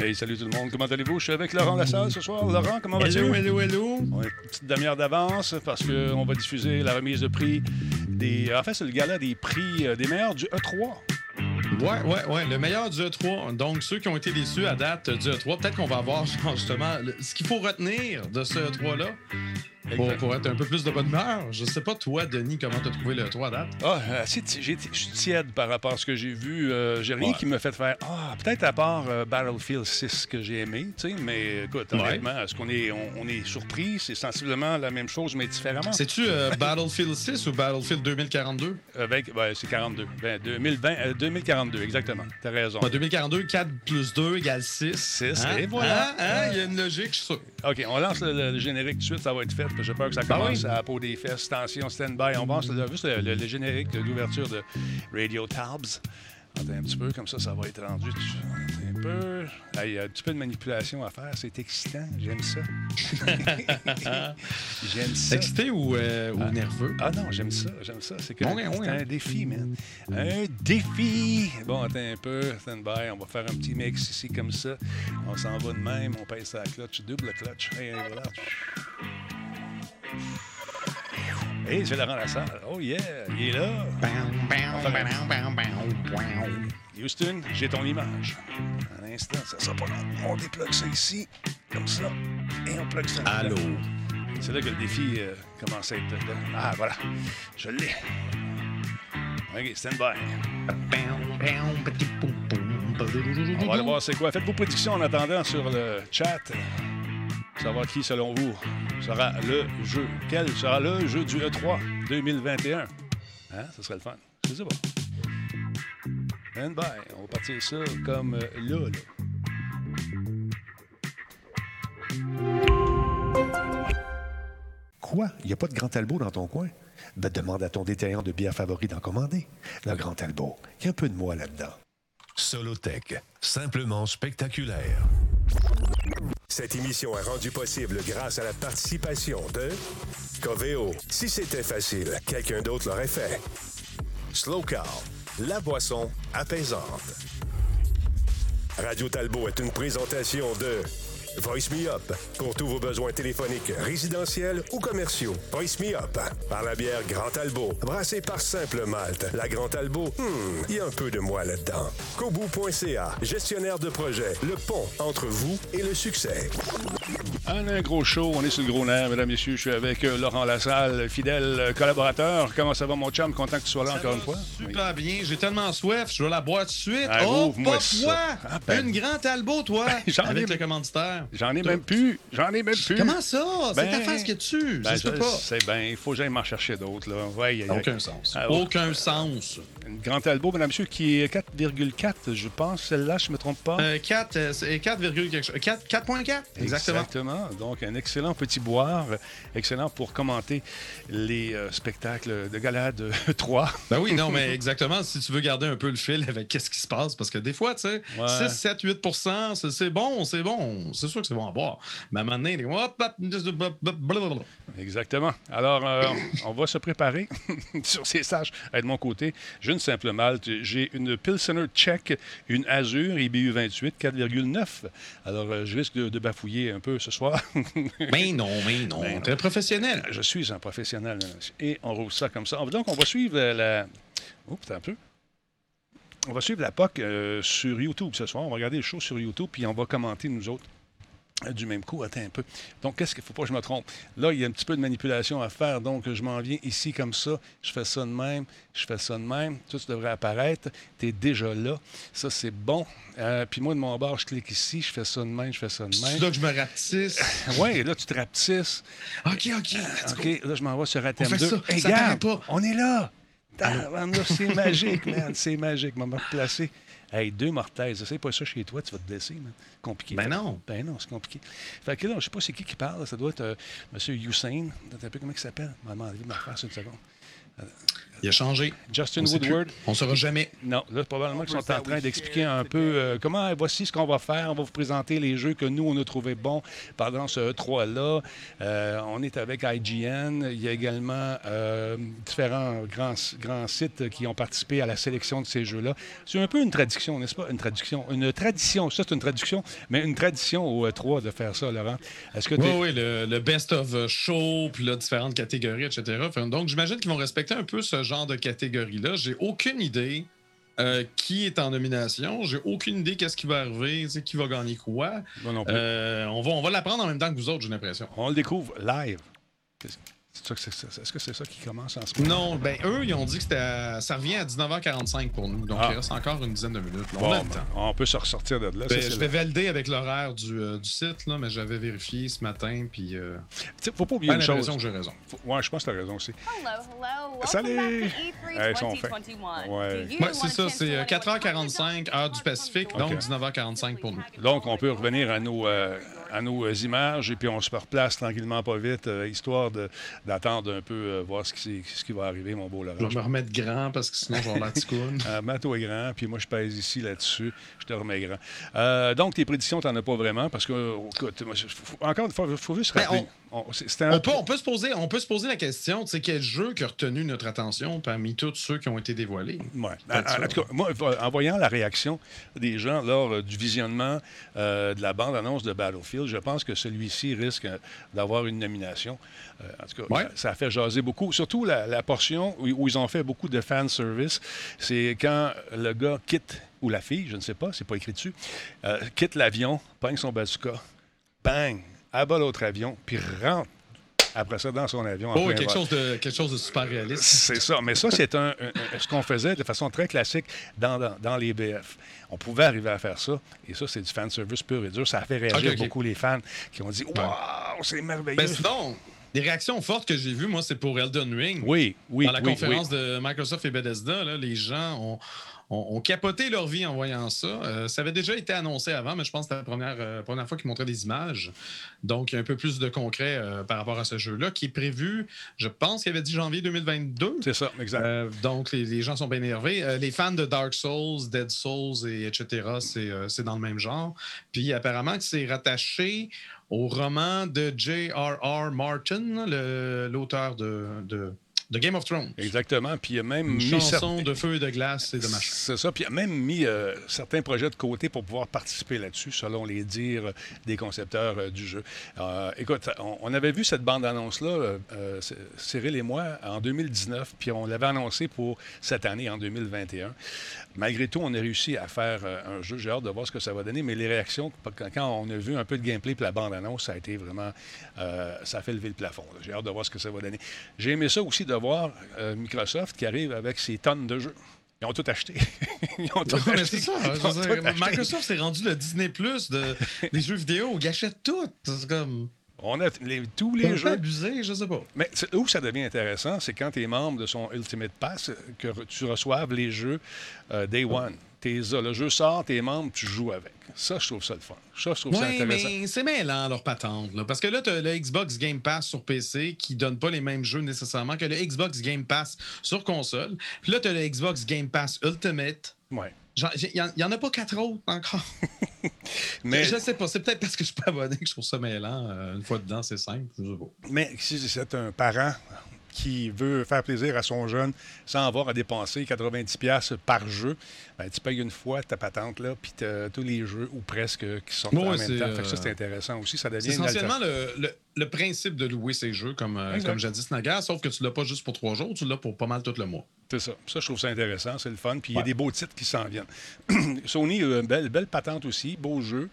Hey, salut tout le monde. Comment allez-vous? Je suis avec Laurent Lassalle ce soir. Laurent, comment vas-tu? Hello, hello, hello. On a une petite demi-heure d'avance parce qu'on va diffuser la remise de prix des. En fait, c'est le gala des prix euh, des meilleurs du E3. Ouais, ouais, ouais. Le meilleur du E3. Donc, ceux qui ont été déçus à date du E3, peut-être qu'on va avoir justement ce qu'il faut retenir de ce E3-là pour, pour être un peu plus de bonne humeur. Je sais pas, toi, Denis, comment t'as trouvé le E3 à date? Ah, assez ti- j'ai été- je suis tiède par rapport à ce que j'ai vu. Euh, j'ai rien Ouais. qui me fait faire Ah, peut-être à part euh, Battlefield 6 que j'ai aimé, tu sais, mais écoute, Ouais. honnêtement, est-ce qu'on est, on, on est surpris? C'est sensiblement la même chose, mais différemment. C'est-tu euh, Battlefield 6 ou Battlefield 2042? Avec, ouais, c'est 42. Ben, 2020, euh, 2042, exactement. T'as raison. Ouais, 2042, 4 plus 2 égale 6. Six, et voilà. Hein? Hein? Il y a une logique, je suis sûr. OK, on lance le, le générique tout de suite, ça va être fait. Parce que J'ai peur que ça Ben commence oui. à la peau des fesses. Attention, stand-by. On le, juste le, le- le générique d'ouverture de Radio Tabs. Attends un petit peu, comme ça, ça va être rendu. Attends un peu. Ah, Il y a un petit peu de manipulation à faire. C'est excitant. J'aime ça. J'aime ça. Excité ou, euh, ou nerveux? Ah non, j'aime ça, j'aime ça. C'est que c'est un défi, man. Un défi! Bon, attends un peu, stand by. On va faire un petit mix ici comme ça. On s'en va de même, on pèse la clutch, double clutch. Et voilà. Hey, c'est Laurent Lassalle. Oh yeah, il est là. Houston, j'ai ton image. Un instant, ça sera pas long. On déplogue ça ici, comme ça, et on plug ça. Allô? C'est là que le défi euh, commence à être. Ah, voilà. Je l'ai. OK, stand by. On va aller voir c'est quoi. Faites vos prédictions en attendant sur le chat. Savoir qui, selon vous, sera le jeu. Quel sera le jeu du E E3 2021? Hein? Ce serait le fun. Je sais pas. Stand by. On va partir ça comme euh, là, là. Quoi? Il n'y a pas de Grand Talbot dans ton coin? Ben, demande à ton détaillant de bière favori d'en commander. Le Grand Talbot. Il y a un peu de moi là-dedans. Solotech, simplement spectaculaire. Cette émission est rendue possible grâce à la participation de Coveo. Si c'était facile, quelqu'un d'autre l'aurait fait. Slow la boisson apaisante. Radio Talbot est une présentation de Voice Me Up pour tous vos besoins téléphoniques, résidentiels ou commerciaux. Voice Me Up par la bière Grand Talbot, brassée par Simple Malte. La Grand Talbot, hmm, il y a un peu de moi là-dedans. Kobu.ca, gestionnaire de projet, le pont entre vous et le succès. On a un gros show, on est sur le gros nerf, mesdames, messieurs. Je suis avec euh, Laurent Lassalle, fidèle euh, collaborateur. Comment ça va, mon chum? Content que tu sois là encore une fois? Super bien. J'ai tellement soif, je vais la boire tout de suite. Ah, oh, ouvre-moi pas ça. toi! Ah, ben. Une grande Talbot, toi! Avec le commanditaire. J'en ai même plus. J'en ai même plus. Comment ça? C'est Ben, ta face qui est dessus. Ben, je pas. sais bien. Il faut que j'aille m'en chercher d'autres. Là. Ouais, y a- y a- Aucun sens. Ah, Aucun sens. Une Grand Talbot, mesdames, messieurs, qui est 4,4, je pense. Celle-là, je ne me trompe pas? Euh, 4, euh, c'est 4, quelque chose. 4, 4.4. Exactement. Exactement. Donc, un excellent petit boire. Excellent pour commenter les euh, spectacles de gala de 3. Ben oui, non, mais exactement. Si tu veux garder un peu le fil avec qu'est-ce qui se passe, parce que des fois, tu sais, Ouais. 6, 7, 8 c'est- c'est bon, c'est bon. C'est sûr que c'est bon à boire. Mais à un moment donné. Exactement. Alors, euh, on va se préparer sur ces sages. De mon côté, j'ai une simple malte. J'ai une Pilsener Tchèque, une Azur IBU 28, 4,9. Alors, euh, je risque de, de bafouiller un peu ce soir. Mais non, mais non. Ben non. Très professionnel. je suis un professionnel. et on roule ça comme ça. Donc, on va suivre la... la... Oups, un peu. On va suivre la POC euh, sur YouTube ce soir. On va regarder le show sur YouTube, puis on va commenter, nous autres, euh, du même coup. Attends un peu. Donc, qu'est-ce qu'il faut pas que je me trompe? Là, il y a un petit peu de manipulation à faire. Donc, je m'en viens ici comme ça. Je fais ça de même. Je fais ça de même. Tout devrait apparaître. Tu es déjà là. Ça, c'est bon. Euh, puis moi, de mon bord, je clique ici. Je fais ça de même. Je fais ça de C'est même. là que je me rapetisse? Oui, là, tu te rapetisses. OK, OK. go. OK, là, je m'en vais sur Athènes On fait 2. ça, Hey, ça regarde, paraît pas. On est là. C'est magique, man. C'est magique. M'a replacé. Hey, deux mortaises. C'est pas ça chez toi, tu vas te blesser, man. Compliqué. Ben non. Ben non, c'est compliqué. Fait que là, je sais pas c'est qui qui parle. Ça doit être euh, M. Hussein. Un peu comment il s'appelle? Maman, enlever ma face une seconde. Euh, Il a changé. Justin On. Woodward. On saura jamais. Non, là, probablement qu'ils sont en train d'expliquer un peu euh, comment, voici ce qu'on va faire. On va vous présenter les jeux que nous, on a trouvé bons pendant ce E3-là. Euh, on est avec IGN. Il y a également euh, différents grands, grands sites qui ont participé à la sélection de ces jeux-là. C'est un peu une tradition, n'est-ce pas? Une tradition. Une tradition. Ça, c'est une traduction, mais une tradition au E3 de faire ça, Laurent. Est-ce que Oui, oui, le, le best of uh, show, puis là, différentes catégories, etc. Enfin, Donc, j'imagine qu'ils vont respecter un peu ce genre de catégorie-là. J'ai aucune idée euh, qui est en nomination. J'ai aucune idée qu'est-ce qui va arriver, qui va gagner quoi. Euh, on va, on va l'apprendre en même temps que vous autres, j'ai l'impression. On le découvre live. Qu'est-ce- que? Est-ce que c'est ça qui commence en ce moment? Non, ben eux, ils ont dit que à- ça revient à 19h45 pour nous. Donc, Ah. il reste encore une dizaine de minutes. là. On Bon, a le temps. on peut se ressortir de là. Ben, Ça, je vais valider avec l'horaire du, euh, du site, là, mais j'avais vérifié ce matin, puis euh, faut pas oublier pas une chose. que j'ai raison. Faut- Ouais, je pense que tu as raison aussi. Hello, hello. Salut. E3 Hey, ils sont faits. 2021. Ouais. Ouais, c'est ça, c'est to euh, learn what 4h45, heure du Pacifique, donc Ok. 19h45 pour nous. Donc, on peut revenir à nos, euh, à nos euh, images et puis on se replace tranquillement, pas vite, euh, histoire d'attendre un peu, euh, voir ce qui, ce qui va arriver, mon beau Je Laurent. vais me remettre grand parce que sinon, je vais la ticoune. Euh, Mets-toi grand, puis moi, je pèse ici là-dessus. Je te remets grand. Euh, donc, tes prédictions, tu n'en as pas vraiment parce que, écoute, moi, je- faut- encore une fois, il faut juste Ben, rappeler. On- un- peut, on, peut se poser, on peut se poser la question, tu sais, quel jeu qui a retenu notre attention parmi tous ceux qui ont été dévoilés? Ouais. Peut-être En, en ça. tout cas, moi, en voyant la réaction des gens lors euh, du visionnement euh, de la bande-annonce de Battlefield, je pense que celui-ci risque euh, d'avoir une nomination. Euh, en tout cas, Ouais. ça, ça a fait jaser beaucoup. Surtout la, la portion où, où ils ont fait beaucoup de fan service, c'est quand le gars quitte, ou la fille, je ne sais pas, c'est pas écrit dessus, euh, quitte l'avion, pogne son bazooka, bang, abat l'autre avion, puis rentre après ça dans son avion. Oh, quelque chose, de, quelque chose de super réaliste. C'est ça. Mais ça, c'est un, ce qu'on faisait de façon très classique dans, dans, dans les BF. On pouvait arriver à faire ça. Et ça, c'est du fan service pur et dur. Ça a fait réagir beaucoup les fans qui ont dit Waouh, c'est merveilleux. Ben, sinon, les réactions fortes que j'ai vues, moi, c'est pour Elden Ring. oui, oui. Dans la oui, conférence oui. de Microsoft et Bethesda, là, les gens ont, ont- ont capoté leur vie en voyant ça. Euh, ça avait déjà été annoncé avant, mais je pense que c'était la première, euh, première fois qu'ils montraient des images. Donc, il y a un peu plus de concret euh, par rapport à ce jeu-là, qui est prévu, je pense qu'il avait dit janvier 2022. C'est ça, exact. Donc, les, les gens sont bien énervés. Les fans de Dark Souls, Dead Souls, et etc., c'est dans le même genre. Puis, apparemment, c'est rattaché au roman de J.R.R. Martin, l'auteur de, de, de Game of Thrones. Exactement. Puis il a même Une mis chanson certains- de feu et de glace et de machin. C'est ça. Puis il a même mis euh, certains projets de côté pour pouvoir participer là-dessus, selon les dires des concepteurs euh, du jeu. Euh, écoute, on, on avait vu cette bande-annonce-là, euh, euh, Cyril et moi, en 2019, puis on l'avait annoncé pour cette année, en 2021. Malgré tout, on a réussi à faire euh, un jeu. J'ai hâte de voir ce que ça va donner, mais les réactions, quand on a vu un peu de gameplay puis la bande-annonce, ça a été vraiment... euh, ça a fait lever le plafond. J'ai hâte de voir ce que ça va donner. J'ai aimé ça aussi de voir euh, Microsoft qui arrive avec ses tonnes de jeux. Ils ont tout acheté. Ils ont tout Non, acheté. ça. Ils ont tout. Microsoft s'est rendu le Disney Plus de, des jeux vidéo. Ils achètent tout. C'est comme. On a les- tous les jeux. abusé, je sais pas. Mais où ça devient intéressant, c'est quand tu es membre de son Ultimate Pass, que re- tu reçoives les jeux euh, Day One. T'es le jeu sort, t'es membre, tu joues avec. Ça, je trouve ça le fun. Ça, je trouve ça intéressant. mais c'est mêlant leur patente. là. Parce que là, tu as le Xbox Game Pass sur PC qui donne pas les mêmes jeux nécessairement que le Xbox Game Pass sur console. Puis là, tu as le Xbox Game Pass Ultimate. Ouais. Il n'y en a pas quatre autres encore. Mais, Je sais pas. C'est peut-être parce que je suis pas abonné que je trouve ça mêlant. Euh, une fois dedans, c'est simple. Je sais pas. mais si c'est un parent qui veut faire plaisir à son jeune sans avoir à dépenser 90$ par jeu, ben, tu payes une fois ta patente, là, puis tous les jeux, ou presque, qui sont Ouais, en même temps. Fait que ça, euh, c'est intéressant aussi. Ça devient une essentiellement le, le- le principe de louer ces jeux comme, euh, comme jadis naguère, sauf que tu l'as pas juste pour trois jours, tu l'as pour pas mal tout le mois. C'est ça. Ça, je trouve ça intéressant. C'est le fun. Puis il y a des beaux titres qui s'en viennent. Sony, euh, belle, belle patente aussi. Beau jeu.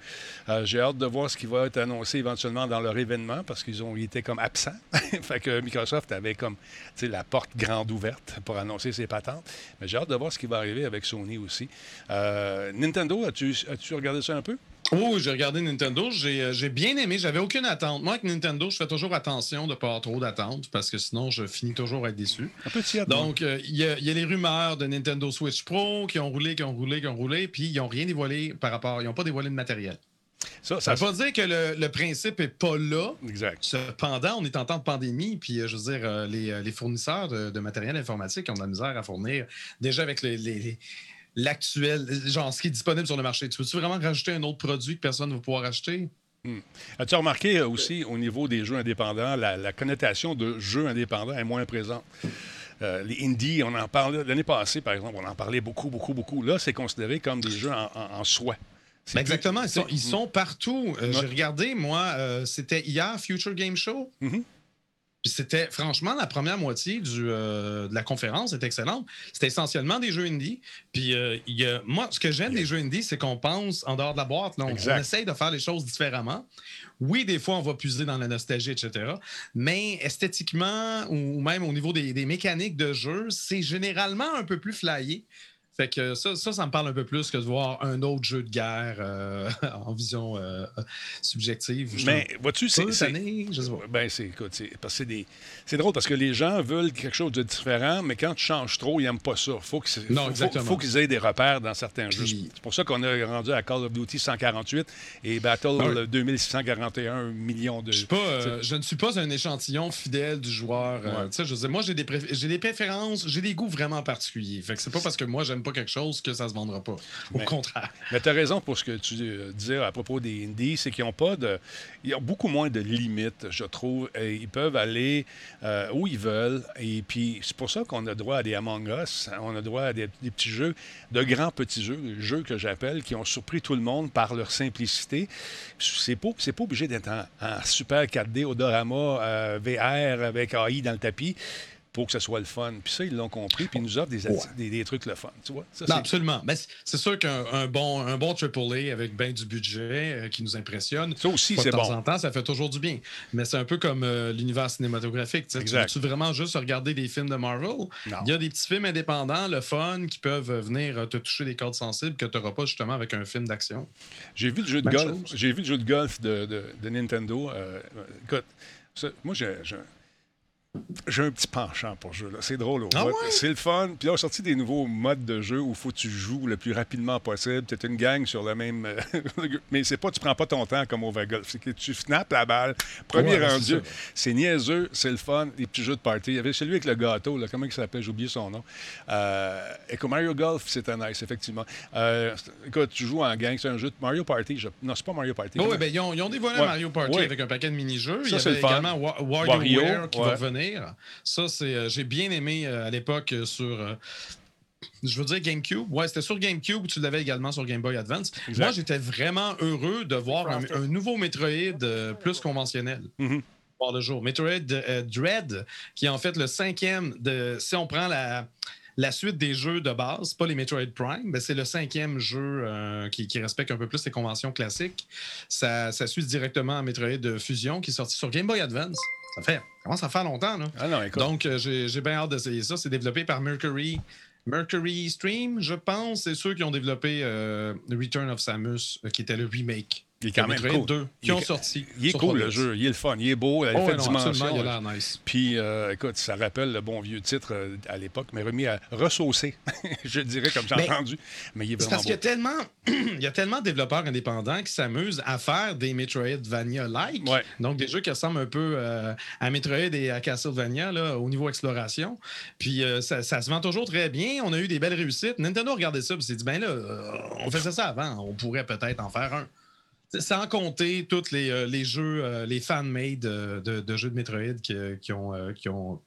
Euh, J'ai hâte de voir ce qui va être annoncé éventuellement dans leur événement parce qu'ils ont été comme absents. fait que Microsoft avait comme la porte grande ouverte pour annoncer ses patentes. Mais j'ai hâte de voir ce qui va arriver avec Sony aussi. Euh, Nintendo, as-tu as regardé ça un peu? Oh, j'ai regardé Nintendo, j'ai euh, j'ai bien aimé, j'avais aucune attente. Moi, avec Nintendo, je fais toujours attention de ne pas avoir trop d'attentes parce que sinon, je finis toujours à être déçu. Un non? Donc, euh, il y, a- il y a les rumeurs de Nintendo Switch Pro qui ont roulé, qui ont roulé, qui ont roulé, puis ils n'ont rien dévoilé par rapport, ils n'ont pas dévoilé de matériel. Ça, Ça ça, veut pas dire que le, le principe est pas là. Exact. Cependant, on est en temps de pandémie, puis euh, je veux dire, euh, les, les fournisseurs de, de matériel informatique ont de la misère à fournir déjà avec les- l'actuel, genre ce qui est disponible sur le marché. Tu veux-tu vraiment rajouter un autre produit que personne ne va pouvoir acheter? As-tu remarqué euh, aussi au niveau des jeux indépendants, la, la connotation de jeux indépendants est moins présente? Euh, les indies, on en parlait l'année passée, par exemple, on en parlait beaucoup, beaucoup, beaucoup. Là, c'est considéré comme des jeux en, en- en soi. Ben exactement, ils sont, ils sont partout. Euh, Ouais. J'ai regardé, moi, c'était hier, Future Game Show. Mhm. Puis c'était, franchement, la première moitié du, euh, de la conférence était excellente. C'était essentiellement des jeux indie. Puis euh, il y a- moi, ce que j'aime des jeux indie, c'est qu'on pense en dehors de la boîte. Exact. on essaye de faire les choses différemment. Oui, des fois, on va puiser dans la nostalgie, etc. Mais esthétiquement, ou même au niveau des, des mécaniques de jeu, c'est généralement un peu plus flyé. Fait que ça, ça, ça me parle un peu plus que de voir un autre jeu de guerre euh, en vision euh, subjective. Je Mais vois-tu, c'est. Ben, c'est, écoute, c'est, parce que c'est, des, c'est drôle parce que les gens veulent quelque chose de différent, mais quand tu changes trop, ils n'aiment pas ça. Faut que Non, faut- exactement. faut, qu'ils aient des repères dans certains jeux. C'est pour ça qu'on a rendu à Call of Duty 148 et Battle Ah oui. 2641 millions de. Je, suis pas, euh, je ne suis pas un échantillon fidèle du joueur. Ouais. je veux dire, moi, j'ai des, préf- j'ai des préférences, j'ai des goûts vraiment particuliers. Fait que c'est pas parce que moi, j'aime pas quelque chose que ça se vendra pas. Au Mais- contraire. Mais tu as raison pour ce que tu euh, disais à propos des indies, c'est qu'ils ont pas de. Ils ont beaucoup moins de limites, je trouve. Et ils peuvent aller euh, où ils veulent. Et puis, c'est pour ça qu'on a droit à des Among Us, hein, on a droit à des, des petits jeux, de grands petits jeux, des jeux que j'appelle, qui ont surpris tout le monde par leur simplicité. C'est pas, c'est pas obligé d'être en, en super 4D, Odorama, euh, VR avec AI dans le tapis pour que ce soit le fun. Puis ça, ils l'ont compris, puis ils nous offrent des, des, des trucs le fun. Tu vois? Ça, Non, absolument. Mais c'est- sûr qu'un un bon, un bon AAA avec bien du budget euh, qui nous impressionne, ça aussi, c'est de temps bon. en temps, ça fait toujours du bien. Mais c'est un peu comme euh, l'univers cinématographique. tu veux-tu vraiment juste regarder des films de Marvel? Non. Il y a des petits films indépendants, le fun, qui peuvent euh, venir te toucher des cordes sensibles que tu n'auras pas justement avec un film d'action. J'ai vu le jeu de Même golf. J'ai vu le jeu de golf de, de- de Nintendo. Euh, écoute, ça, moi j'ai. J'ai- un petit penchant pour ce jeu-là. C'est drôle. Ah ouais? C'est le fun. Puis là, on a sorti des nouveaux modes de jeu où il faut que tu joues le plus rapidement possible. Tu une gang sur le même. euh, Mais c'est pas, tu prends pas ton temps comme au vrai golf. C'est que tu snaps la balle. Premier Ouais, c'est rendu. C'est niaiseux, c'est le fun. Les petits jeux de party. Il y avait celui avec le gâteau. Là, comment il s'appelle? J'ai oublié son nom. Euh, écoute, Mario Golf, c'était nice, effectivement. Euh, c'est- écoute, tu joues en gang. C'est un jeu de Mario Party. Je- Non, c'est pas Mario Party. Oh, ouais, ben, ils, ont, ils ont dévoilé Ouais. Mario Party avec un paquet de mini-jeux. Il y c'est avait également Wa- Wario, WarioWare qui va venir. Ça, c'est, euh, j'ai bien aimé euh, à l'époque euh, sur. euh, je veux dire GameCube. Ouais, c'était sur GameCube ou tu l'avais également sur Game Boy Advance. Exact. Moi, j'étais vraiment heureux de voir un, un nouveau Metroid euh, plus conventionnel. Mhm. Voir le jour. Metroid euh, Dread, qui est en fait le cinquième de. Si on prend la. La suite des jeux de base, pas les Metroid Prime, ben c'est le cinquième jeu euh, qui, qui respecte un peu plus les conventions classiques. Ça, ça suit directement à Metroid Fusion qui est sorti sur Game Boy Advance. Ça fait, commence à faire longtemps, là. Ah non, écoute. Donc, euh, j'ai bien hâte d'essayer ça. C'est développé par Mercury. Mercury Stream, je pense. C'est ceux qui ont développé euh, Return of Samus, euh, qui était le remake. Il est quand même Metroid cool. 2, Il qui ont sorti. Il est cool, 3DS. le jeu. Il est le fun. Il est beau. Il Oh, fait non, absolument, dimension. il a l'air nice. Puis, euh, écoute, ça rappelle le bon vieux titre euh, à l'époque, mais remis à ressaucer, je dirais, comme j'ai entendu. Mais il est C'est vraiment parce qu'il y a tellement, il y a tellement de développeurs indépendants qui s'amusent à faire des Metroidvania-like. Ouais. Donc, des jeux qui ressemblent un peu euh, à Metroid et à Castlevania là, au niveau exploration. Puis, euh, ça, ça se vend toujours très bien. On a eu des belles réussites. Nintendo a regardé ça et s'est dit, ben là, euh, on faisait ça avant. On pourrait peut-être en faire un. Sans compter tous les, euh, jeux, euh, les fan-made euh, de, jeux de Metroid qui, ont,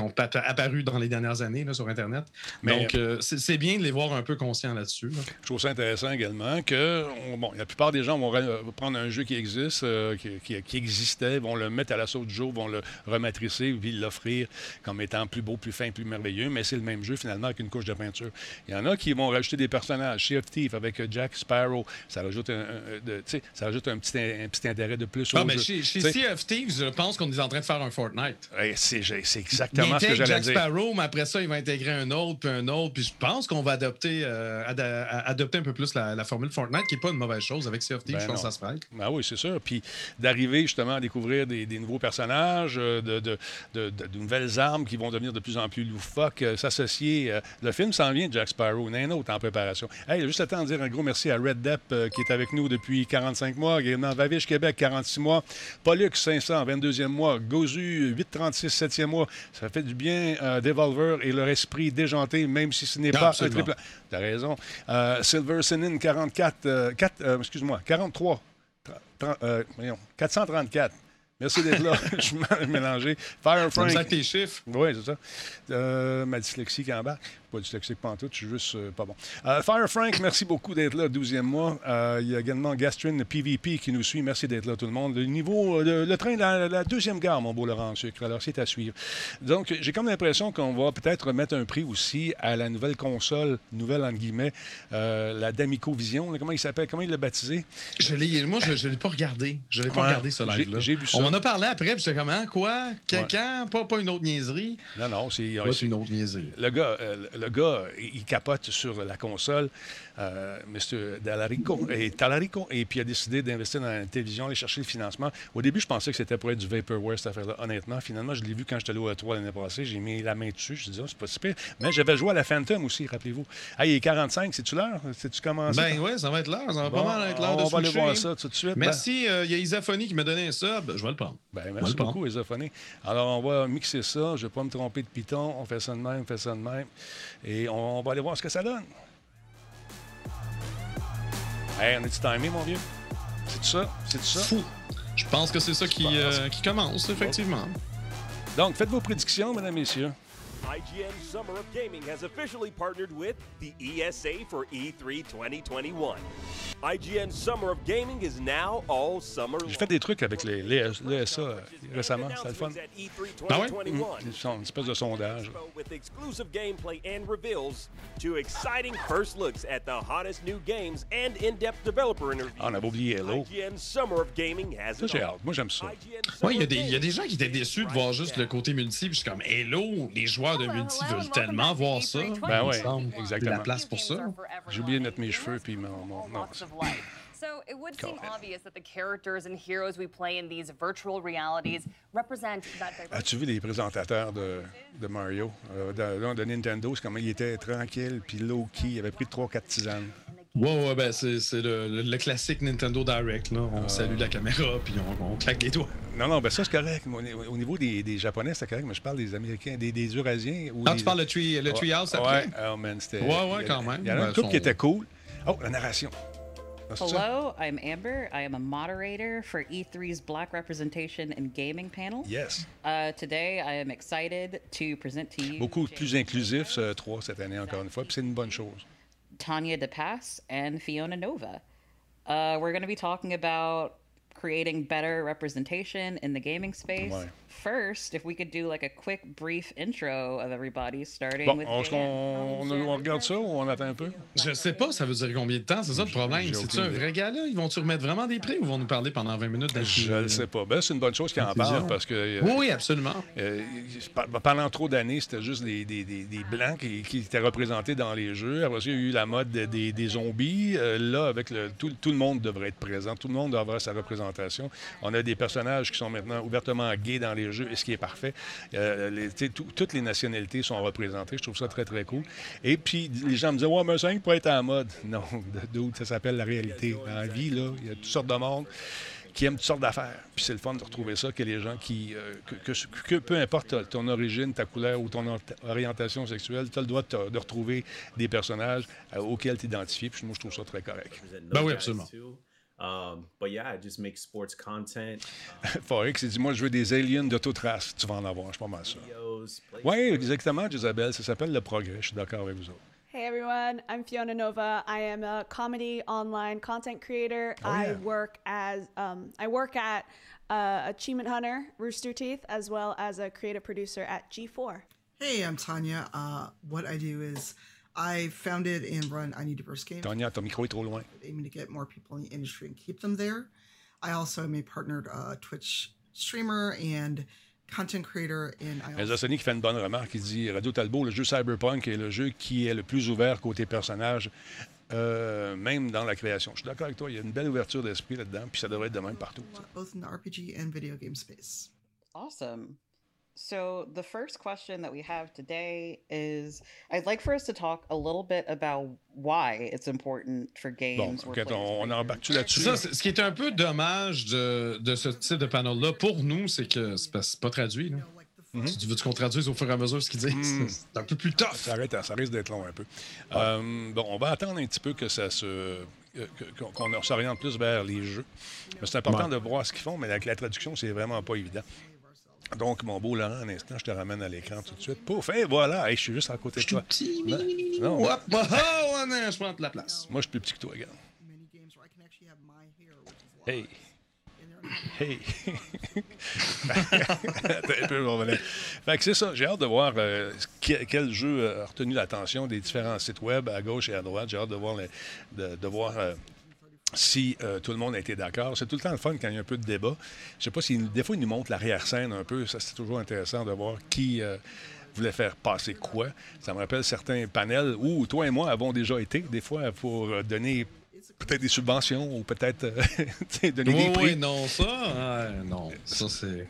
ont appa- apparu dans les dernières années là, sur Internet. Mais- Donc, euh, c'est c'est bien de les voir un peu conscients là-dessus. là. Je trouve ça intéressant également que on- bon, la plupart des gens vont re- prendre un jeu qui existe, euh, qui, qui- qui existait, vont le mettre à la sauce du jour, vont le rematricer, puis l'offrir comme étant plus beau, plus fin, plus merveilleux, mais c'est le même jeu finalement avec une couche de peinture. Il y en a qui vont rajouter des personnages. Sea of Thief avec euh, Jack Sparrow, ça rajoute un, un- de- ça rajoute un petit, un petit intérêt de plus Ah, au mais jeu. chez, chez Tu sais, Sea of Thieves, je pense qu'on est en train de faire un Fortnite. hey, c'est Il exactement ce que j'allais Jack dire. Sparrow, mais après ça, il va intégrer un autre, puis un autre. Puis je pense qu'on va adopter, euh, a- adopter un peu plus la, la formule Fortnite, qui n'est pas une mauvaise chose avec Sea of Thieves. Ben je pense non. que ça se fait. Ah oui, c'est sûr. Puis d'arriver justement à découvrir des, des nouveaux personnages, euh, de, de- de- de- de nouvelles armes qui vont devenir de plus en plus loufoques, euh, s'associer. euh, le film s'en vient, Jack Sparrow. Il y en a un autre en préparation. Hey, juste le temps de dire un gros merci à Red Depp euh, qui est avec nous depuis 45 mois, également Vavish Québec, 46 mois, Pollux 500, 22e mois, Gozu 836, 7e mois. Ça fait du bien, euh, Devolver et leur esprit déjanté, même si ce n'est pas un triple. T'as raison. Euh, Silver Sinin 44, euh, quatre, euh, excuse-moi, 43. Tra- tra- euh, voyons, 434. Merci d'être là. Je suis mélangé. Fire Frank. avec tes chiffres? Oui, c'est ça. Euh, ma dyslexie qui embarque. Pas dyslexique pantoute, je suis juste euh, pas bon. Euh, Fire Frank, merci beaucoup d'être là, 12e mois. Euh, il y a également Gastrin PVP qui nous suit. Merci d'être là, tout le monde. Le niveau, le, le train de la, la deuxième gare, mon beau Laurent Sucre. Alors, c'est à suivre. Donc, j'ai comme l'impression qu'on va peut-être mettre un prix aussi à la nouvelle console, nouvelle entre guillemets, euh, la D'Amico Vision. comment il s'appelle? Comment il l'a baptisé? Je l'ai, moi, je ne l'ai pas regardé. Je l'ai pas Ouais, regardé, ce j'ai- live-là. j'ai vu ça. On m'en a parlé après, puis j'étais comme, hein, quoi? Ouais. Quand? Pas, pas une autre niaiserie? Non, non, c'est... Pas une autre niaiserie. Le gars, euh, le gars, il capote sur la console, euh, M. Dallarico, et Talarico, et puis il a décidé d'investir dans la télévision, aller chercher le financement. Au début, je pensais que c'était pour être du Vaporware, cette affaire-là. Honnêtement, finalement, je l'ai vu quand j'étais allé au E3 l'année passée. J'ai mis la main dessus. Je me dit, Ah, c'est pas si pire. Mais j'avais joué à la Phantom aussi, rappelez-vous. Ah, il est 45, c'est-tu l'heure? C'est-tu commencé? Ben ouais, ça va être l'heure. Ça va Bon, pas mal être l'heure de on va aller voir ça tout de suite. Merci. euh, Il y a Isaphonie qui m'a donné un sub. Je vais le prendre. Ben, merci le beaucoup, Esophonie. Alors, on va mixer ça. Je ne vais pas me tromper de Python. On fait ça de même, on fait ça de même. Et on, va aller voir ce que ça donne. Hey, on est-tu timé, mon vieux? C'est ça? C'est ça? Fou. Je pense que c'est ça qui, euh, qui commence, effectivement. Donc, faites vos prédictions, mesdames, messieurs. IGN Summer of Gaming has officially partnered with the ESA for E E3 2021. IGN Summer of Gaming is now all summer long. J'ai fait des trucs avec les, les, l'ESA euh, récemment. C'était le fun. E3 Ah ouais? 2021. C'est une espèce de sondage. With exclusive gameplay and reveals to exciting first looks at the hottest new games and in-depth developer interviews. Ah, on avait oublié Hello. IGN Summer of Gaming has Ça, j'ai hâte. Moi, j'aime ça. Ouais, il y, a des- il y a des Gaming. gens qui étaient déçus de voir juste le côté multi. Puis je suis comme, hello, les joueurs de Hello, multi veulent tellement voir ça. E3 Ben semble. exactement. La place pour ça. J'ai oublié de mettre mes cheveux puis mon- mon- non. So it would seem Go ahead. obvious that the characters and heroes we play in these virtual realities represent that diversity. As-tu vu les présentateurs de, de Mario, euh, de, de Nintendo? C'est comment il était tranquille, puis low-key. Il avait pris 3-4 tisanes. Ouais, ouais, ben c'est c'est le, le- le classique Nintendo Direct. Là. On salue la caméra, puis on, on claque les doigts. Non, non, ben ça, c'est correct. Au, au niveau des, des Japonais, c'est correct, mais je parle des Américains, des, des Eurasiens. Ou Ah, des- tu parles le, tree, le Treehouse après? Ouais, oh man, c'était. Ouais, ouais, il y a- quand même. Il y en a Ben, un couple son- qui était cool. Oh, la narration. Ah? Hello, I'm Amber. I am a moderator for E3's Black Representation in Gaming panel. Yes. Uh, today, I am excited to present to you Beaucoup plus inclusif, ce 3 cette année, encore une fois, puis c'est une bonne chose. Tanya DePass and Fiona Nova. Uh, we're going to be talking about creating better representation in the gaming space. Ouais. First, if we could do like a quick, brief intro of everybody, starting Bon, with on, Dan. on, on- on regarde ça ou on attend un peu? Je sais pas, ça veut dire combien de temps, c'est ça le problème? C'est-tu aucune un vrai gars là? Ils vont-tu remettre vraiment des prix ou vont nous parler pendant 20 minutes Je ne sais pas. Ben, c'est une bonne chose qu'il en Conclusion. parle parce que. euh, Oui, oui, absolument. Euh, pendant trop d'années, c'était juste des, des- des- des Blancs qui, qui étaient représentés dans les jeux. Après ça, il y a eu la mode de- des, des zombies. Euh, là, avec le, tout, tout le monde devrait être présent. Tout le monde doit avoir sa représentation. On a des personnages qui sont maintenant ouvertement gays dans les jeux, et ce qui est parfait. Euh, les- tu tout- toutes les nationalités sont représentées. Je trouve ça très, très cool. Et puis, les gens me disent Ouais, mais ça pourrait être à la mode. Non, dude, ça s'appelle la réalité. Dans la vie, là, il y a toutes sortes de monde qui aiment toutes sortes d'affaires. Puis c'est le fun de retrouver ça, que les gens qui, euh, que, que- que peu importe ton origine, ta couleur ou ton or- orientation sexuelle, tu as le droit de, retrouver des personnages euh, auxquels t'identifies. Puis moi, je trouve ça très correct. Ben oui, absolument. Too. Um, but yeah, I just make sports content, Forex, il dit Moi, je veux des aliens d'autotrace. Tu vas en avoir, je suis pas mal ça. videos, play Oui, exactement, Isabelle. Ça s'appelle le progrès. Je suis d'accord avec vous autres. Hey everyone, I'm Fiona Nova. I am a comedy online content creator. I yeah. work as um, I work at uh, Achievement Hunter, Rooster Teeth, as well as a creative producer at G4. Hey, I'm Tanya. Uh, what I do is I founded and run I Need Diverse Games, Tania, ton micro est trop loin. aiming to get more people in the industry and keep them there. I also am a partnered uh, Twitch streamer and content creator in. Sony qui fait une bonne remarque. Il dit Radio Talbot, le jeu Cyberpunk est le jeu qui est le plus ouvert côté personnage, euh, même dans la création. Je suis d'accord avec toi, il y a une belle ouverture d'esprit là-dedans, puis ça devrait être de même partout. both in the RPG and video game space. Awesome. So, the first question that we have today is I'd like for us to talk a little bit about why it's important for games. Bon, where ok, players on, on embarque-tu là-dessus? Ça, ce qui est un peu dommage de, de ce type de panel-là pour nous, c'est que c'est pas, c'est pas traduit. Là. Mm-hmm. Tu veux qu'on traduise au fur et à mesure ce qu'ils disent? Mm. C'est un peu plus tough. Ça, arrête, ça risque d'être long un peu. Euh, bon, on va attendre un petit peu que ça se. qu'on- qu'on s'oriente plus vers les jeux. Mais c'est important Ouais. de voir ce qu'ils font, mais avec la traduction, c'est vraiment pas évident. Donc, mon beau Laurent, un instant, je te ramène à l'écran tout de suite. Pouf, et voilà, Hey, je suis juste à côté de toi. Non, non, Hop, oh, oh, non, je prends de la place. moi, je suis plus petit que toi, regarde. Hey. Hey! Un peu, on va aller. Fait que c'est ça, j'ai hâte de voir euh, que- quel jeu a retenu l'attention des différents sites web à gauche et à droite. J'ai hâte de voir, les- de, de voir euh, si euh, tout le monde a été d'accord. C'est tout le temps le fun quand il y a un peu de débat. Je sais pas si des fois ils nous montrent l'arrière-scène un peu. Ça, c'est toujours intéressant de voir qui euh, voulait faire passer quoi. Ça me rappelle certains panels où toi et moi avons déjà été, des fois, pour euh, donner peut-être des subventions ou peut-être euh, donner des Oui, prix. oui, non, ça, euh, non, ça c'est.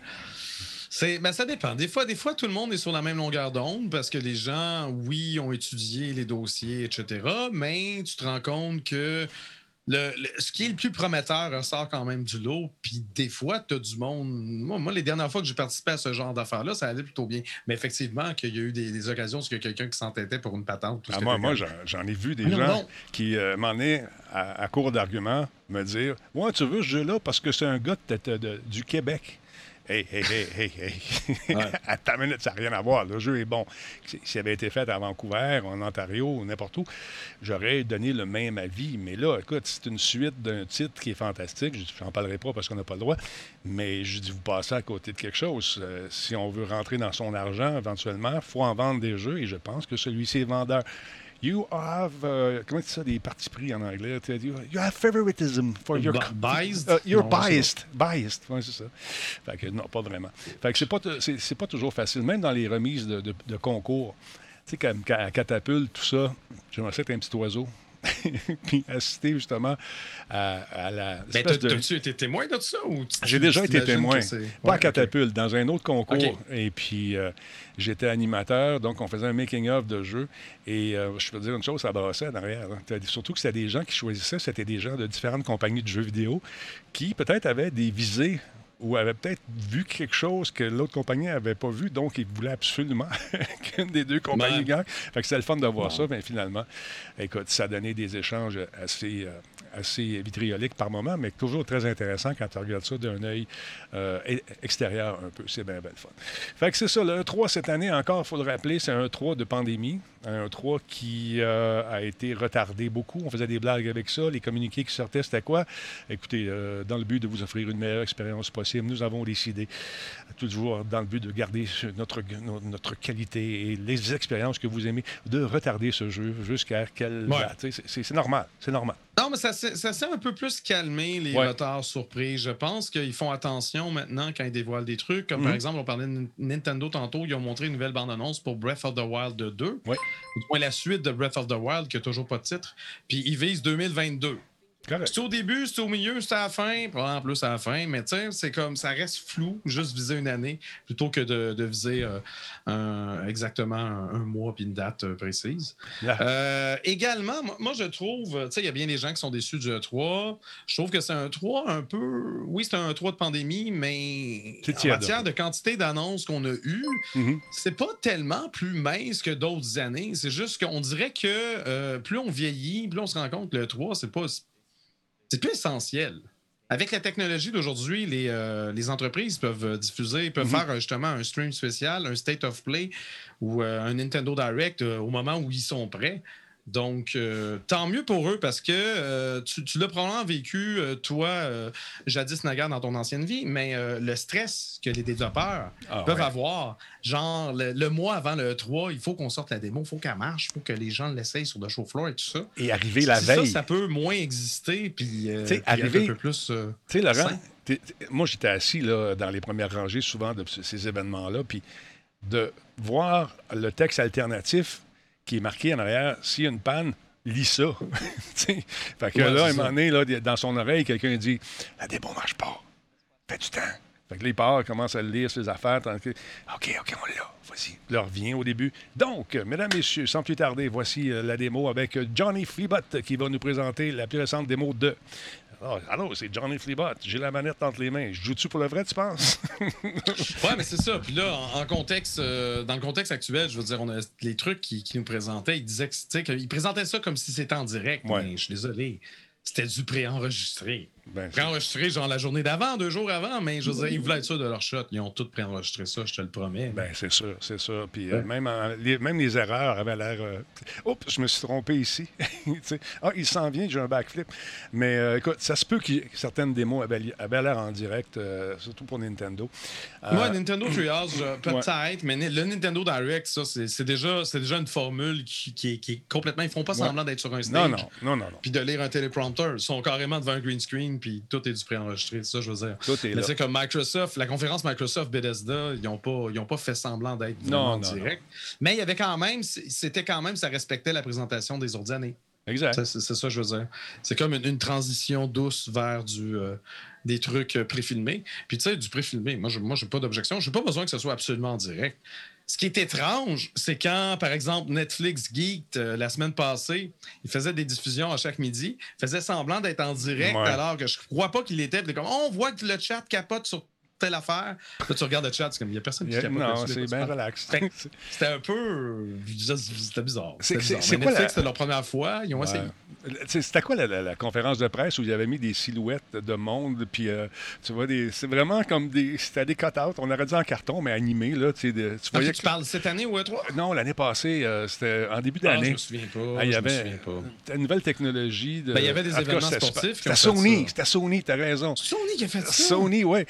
C'est, ben, ça dépend. Des fois, des fois, tout le monde est sur la même longueur d'onde parce que les gens, oui, ont étudié les dossiers, etc. Mais tu te rends compte que le, le- ce qui est le plus prometteur ressort quand même du lot. Puis des fois, tu as du monde. Moi, moi, les dernières fois que j'ai participé à ce genre d'affaires-là, ça allait plutôt bien. Mais effectivement, qu'il y a eu des, des occasions où il y a quelqu'un qui s'entêtait pour une patente. Ah, moi, moi j'en, ai vu des Non, gens non. qui euh, m'en est à, à court d'arguments me dire Ouais, tu veux ce jeu-là parce que c'est un gars de- de- de- du Québec. Hey, hey, hey, hey, hey. Attends une minute, ça n'a rien à voir. Le jeu est bon. Si- S'il avait été fait à Vancouver, en Ontario n'importe où, j'aurais donné le même avis. Mais là, écoute, c'est une suite d'un titre qui est fantastique. Je n'en parlerai pas parce qu'on n'a pas le droit. Mais je dis, vous passez à côté de quelque chose. Euh, si on veut rentrer dans son argent, éventuellement, il faut en vendre des jeux. Et je pense que celui-ci est vendeur. You have, euh, comment tu ça, des partis pris en anglais? You have favoritism for your... Bi- biased? Uh, you're Non, biased. Biased, oui, c'est ça. Fait que non, pas vraiment. Fait que c'est pas, c'est, toujours facile, même dans les remises de, de- de concours. Tu sais, comme à catapulte, tout ça, j'aimerais ça être un petit oiseau. Puis assister justement à, à la. Ben, espèce t'as- de- T'as-tu été témoin de ça? ou tu- j'ai déjà été témoin. Pas à Ouais. Catapulte, dans un autre concours. Et puis, euh, j'étais animateur, donc on faisait un making-of de jeu. Et euh, je peux te dire une chose, ça brassait en arrière. hein. Surtout que c'était des gens qui choisissaient, c'était des gens de différentes compagnies de jeux vidéo qui peut-être avaient des visées ou avaient peut-être vu quelque chose que l'autre compagnie n'avait pas vu, donc ils voulaient absolument qu'une des deux compagnies gagne. Fait que c'était le fun de voir ça, mais finalement, écoute, ça a donné des échanges assez, euh, assez vitrioliques par moment, mais toujours très intéressant quand tu regardes ça d'un œil euh, e- extérieur un peu. C'est bien, bien le fun. Fait que c'est ça, le 3 cette année, encore, il faut le rappeler, c'est un 3 de pandémie. Un 3 qui euh, a été retardé beaucoup. On faisait des blagues avec ça. Les communiqués qui sortaient, c'était quoi? Écoutez, euh, dans le but de vous offrir une meilleure expérience possible, nous avons décidé, toujours dans le but de garder notre, no- notre qualité et les expériences que vous aimez, de retarder ce jeu jusqu'à quelle date? C'est normal. C'est normal. Non, mais ça, s'est- ça s'est un peu plus calmé, les Ouais. retards surprises. Je pense qu'ils font attention maintenant quand ils dévoilent des trucs. Comme Mhm. par exemple, on parlait de Nintendo tantôt, ils ont montré une nouvelle bande-annonce pour Breath of the Wild 2. Ouais. Ou la suite de Breath of the Wild, qui n'a toujours pas de titre. Puis ils visent 2022. C'est au début, c'est au milieu, c'est à la fin, probablement plus à la fin, mais tu sais, c'est comme ça reste flou, juste viser une année plutôt que de, de viser euh, un- exactement un, un mois puis une date euh, précise. Yeah. Euh, également, moi, moi, je trouve, tu sais, il y a bien des gens qui sont déçus du E3. Je trouve que c'est un 3 un peu. Oui, c'est un 3 de pandémie, mais en matière de quantité d'annonces qu'on a eues, Mhm. c'est pas tellement plus mince que d'autres années. C'est juste qu'on dirait que plus on vieillit, plus on se rend compte que le 3, c'est pas. C'est plus essentiel. Avec la technologie d'aujourd'hui, les, euh, les entreprises peuvent euh, diffuser, peuvent Mhm. faire euh, justement un stream spécial, un State of Play ou euh, un Nintendo Direct euh, au moment où ils sont prêts. Donc, euh, tant mieux pour eux parce que euh, tu, tu l'as probablement vécu, euh, toi, jadis Nagar, dans ton ancienne vie, mais le stress que les développeurs Ah, peuvent ouais. avoir, genre le, le mois avant le 3, il faut qu'on sorte la démo, il faut qu'elle marche, il faut que les gens l'essayent sur le show floor et tout ça. Et arriver la Si ça, veille. ça peut moins exister, puis, arriver- un peu plus. Tu sais, Laurent, moi, j'étais assis là, dans les premières rangées souvent de ces événements-là, puis de voir le texte alternatif qui est marqué en arrière, s'il y a une panne, lis ça. Fait que Ouais, là, à un moment donné, là, dans son oreille, quelqu'un dit La démo marche pas. Fais du temps. Fait que là, il part, il commence à lire ses affaires. que, OK, OK, on l'a. Voici. Là, revient au début. Donc, mesdames, messieurs, sans plus tarder, voici euh, la démo avec euh, Johnny Fleabot qui va nous présenter la plus récente démo de. Ah, allô, c'est Johnny Fleabot. J'ai la manette entre les mains. Je joue-tu pour le vrai, tu penses? Ouais, mais c'est ça. Puis là, en, en contexte, euh, dans le contexte actuel, je veux dire, on a les trucs qu'il qui nous présentait, il disait que, tu sais, qu'il présentait ça comme si c'était en direct. Ouais. Mais je suis désolé. C'était du préenregistré. Ben, préenregistré, genre la journée d'avant, deux jours avant, mais je veux dire, ils voulaient être sûrs de leur shot. Ils ont tout préenregistré ça, je te le promets. Ben, c'est sûr, c'est sûr. Puis euh, même, en- les, même les erreurs avaient l'air. euh, Oups, je me suis trompé ici. Ah, il s'en vient, j'ai un backflip. Mais euh, écoute, ça se peut que certaines démos avaient, l'air en direct, euh, surtout pour Nintendo. Moi, Nintendo Treehouse, peut-être, mais le Nintendo Direct, ça, c'est déjà, déjà une formule qui, qui est, qui est complètement. Ils font pas Ouais. semblant d'être sur un stage. Non, non, non, non, non. Puis de lire un téléprompter. Ils sont carrément devant un green screen, puis tout est du préenregistré. Ça, je veux dire. Tout est mais sais, comme Microsoft, la conférence Microsoft Bethesda, ils n'ont pas, ils ont pas fait semblant d'être Non, non, direct. Mais il y avait quand même, c'était quand même, ça respectait la présentation des autres années. Exact. C'est c'est ça je veux dire. C'est comme une, une transition douce vers du, euh, des trucs préfilmés. Puis tu sais, du préfilmé, moi, je moi, j'ai pas d'objection. J'ai pas besoin que ce soit absolument en direct. Ce qui est étrange, c'est quand, par exemple, Netflix Geek, euh, la semaine passée, il faisait des diffusions à chaque midi, faisait semblant d'être en direct, Ouais. alors que je crois pas qu'il était. Comme, on voit que le chat capote sur telle affaire. Là, tu regardes le chat, c'est comme, il y a personne qui a- capote. non, c'est bien relax. C'était un peu. C'était bizarre. C'est- C'était Netflix, la- c'était leur première fois. Ils ont essayé. Ouais. Sais, C'était quoi la, la- la conférence de presse où il y avait mis des silhouettes de monde, puis euh, tu vois, des- c'est vraiment comme des. C'était des cut-outs, on aurait dit en carton, mais animé, là. Tu de- voyais tu parles cette année ou E3? Non, l'année passée, euh, c'était en début Ah, d'année. je me souviens pas, Ah, il y je me avait souviens pas. une nouvelle technologie. De... Ben, il y avait des en tout cas, événements sportifs C'était Sony, c'était Sony, t'as raison. Sony qui a fait ça? Sony, oui.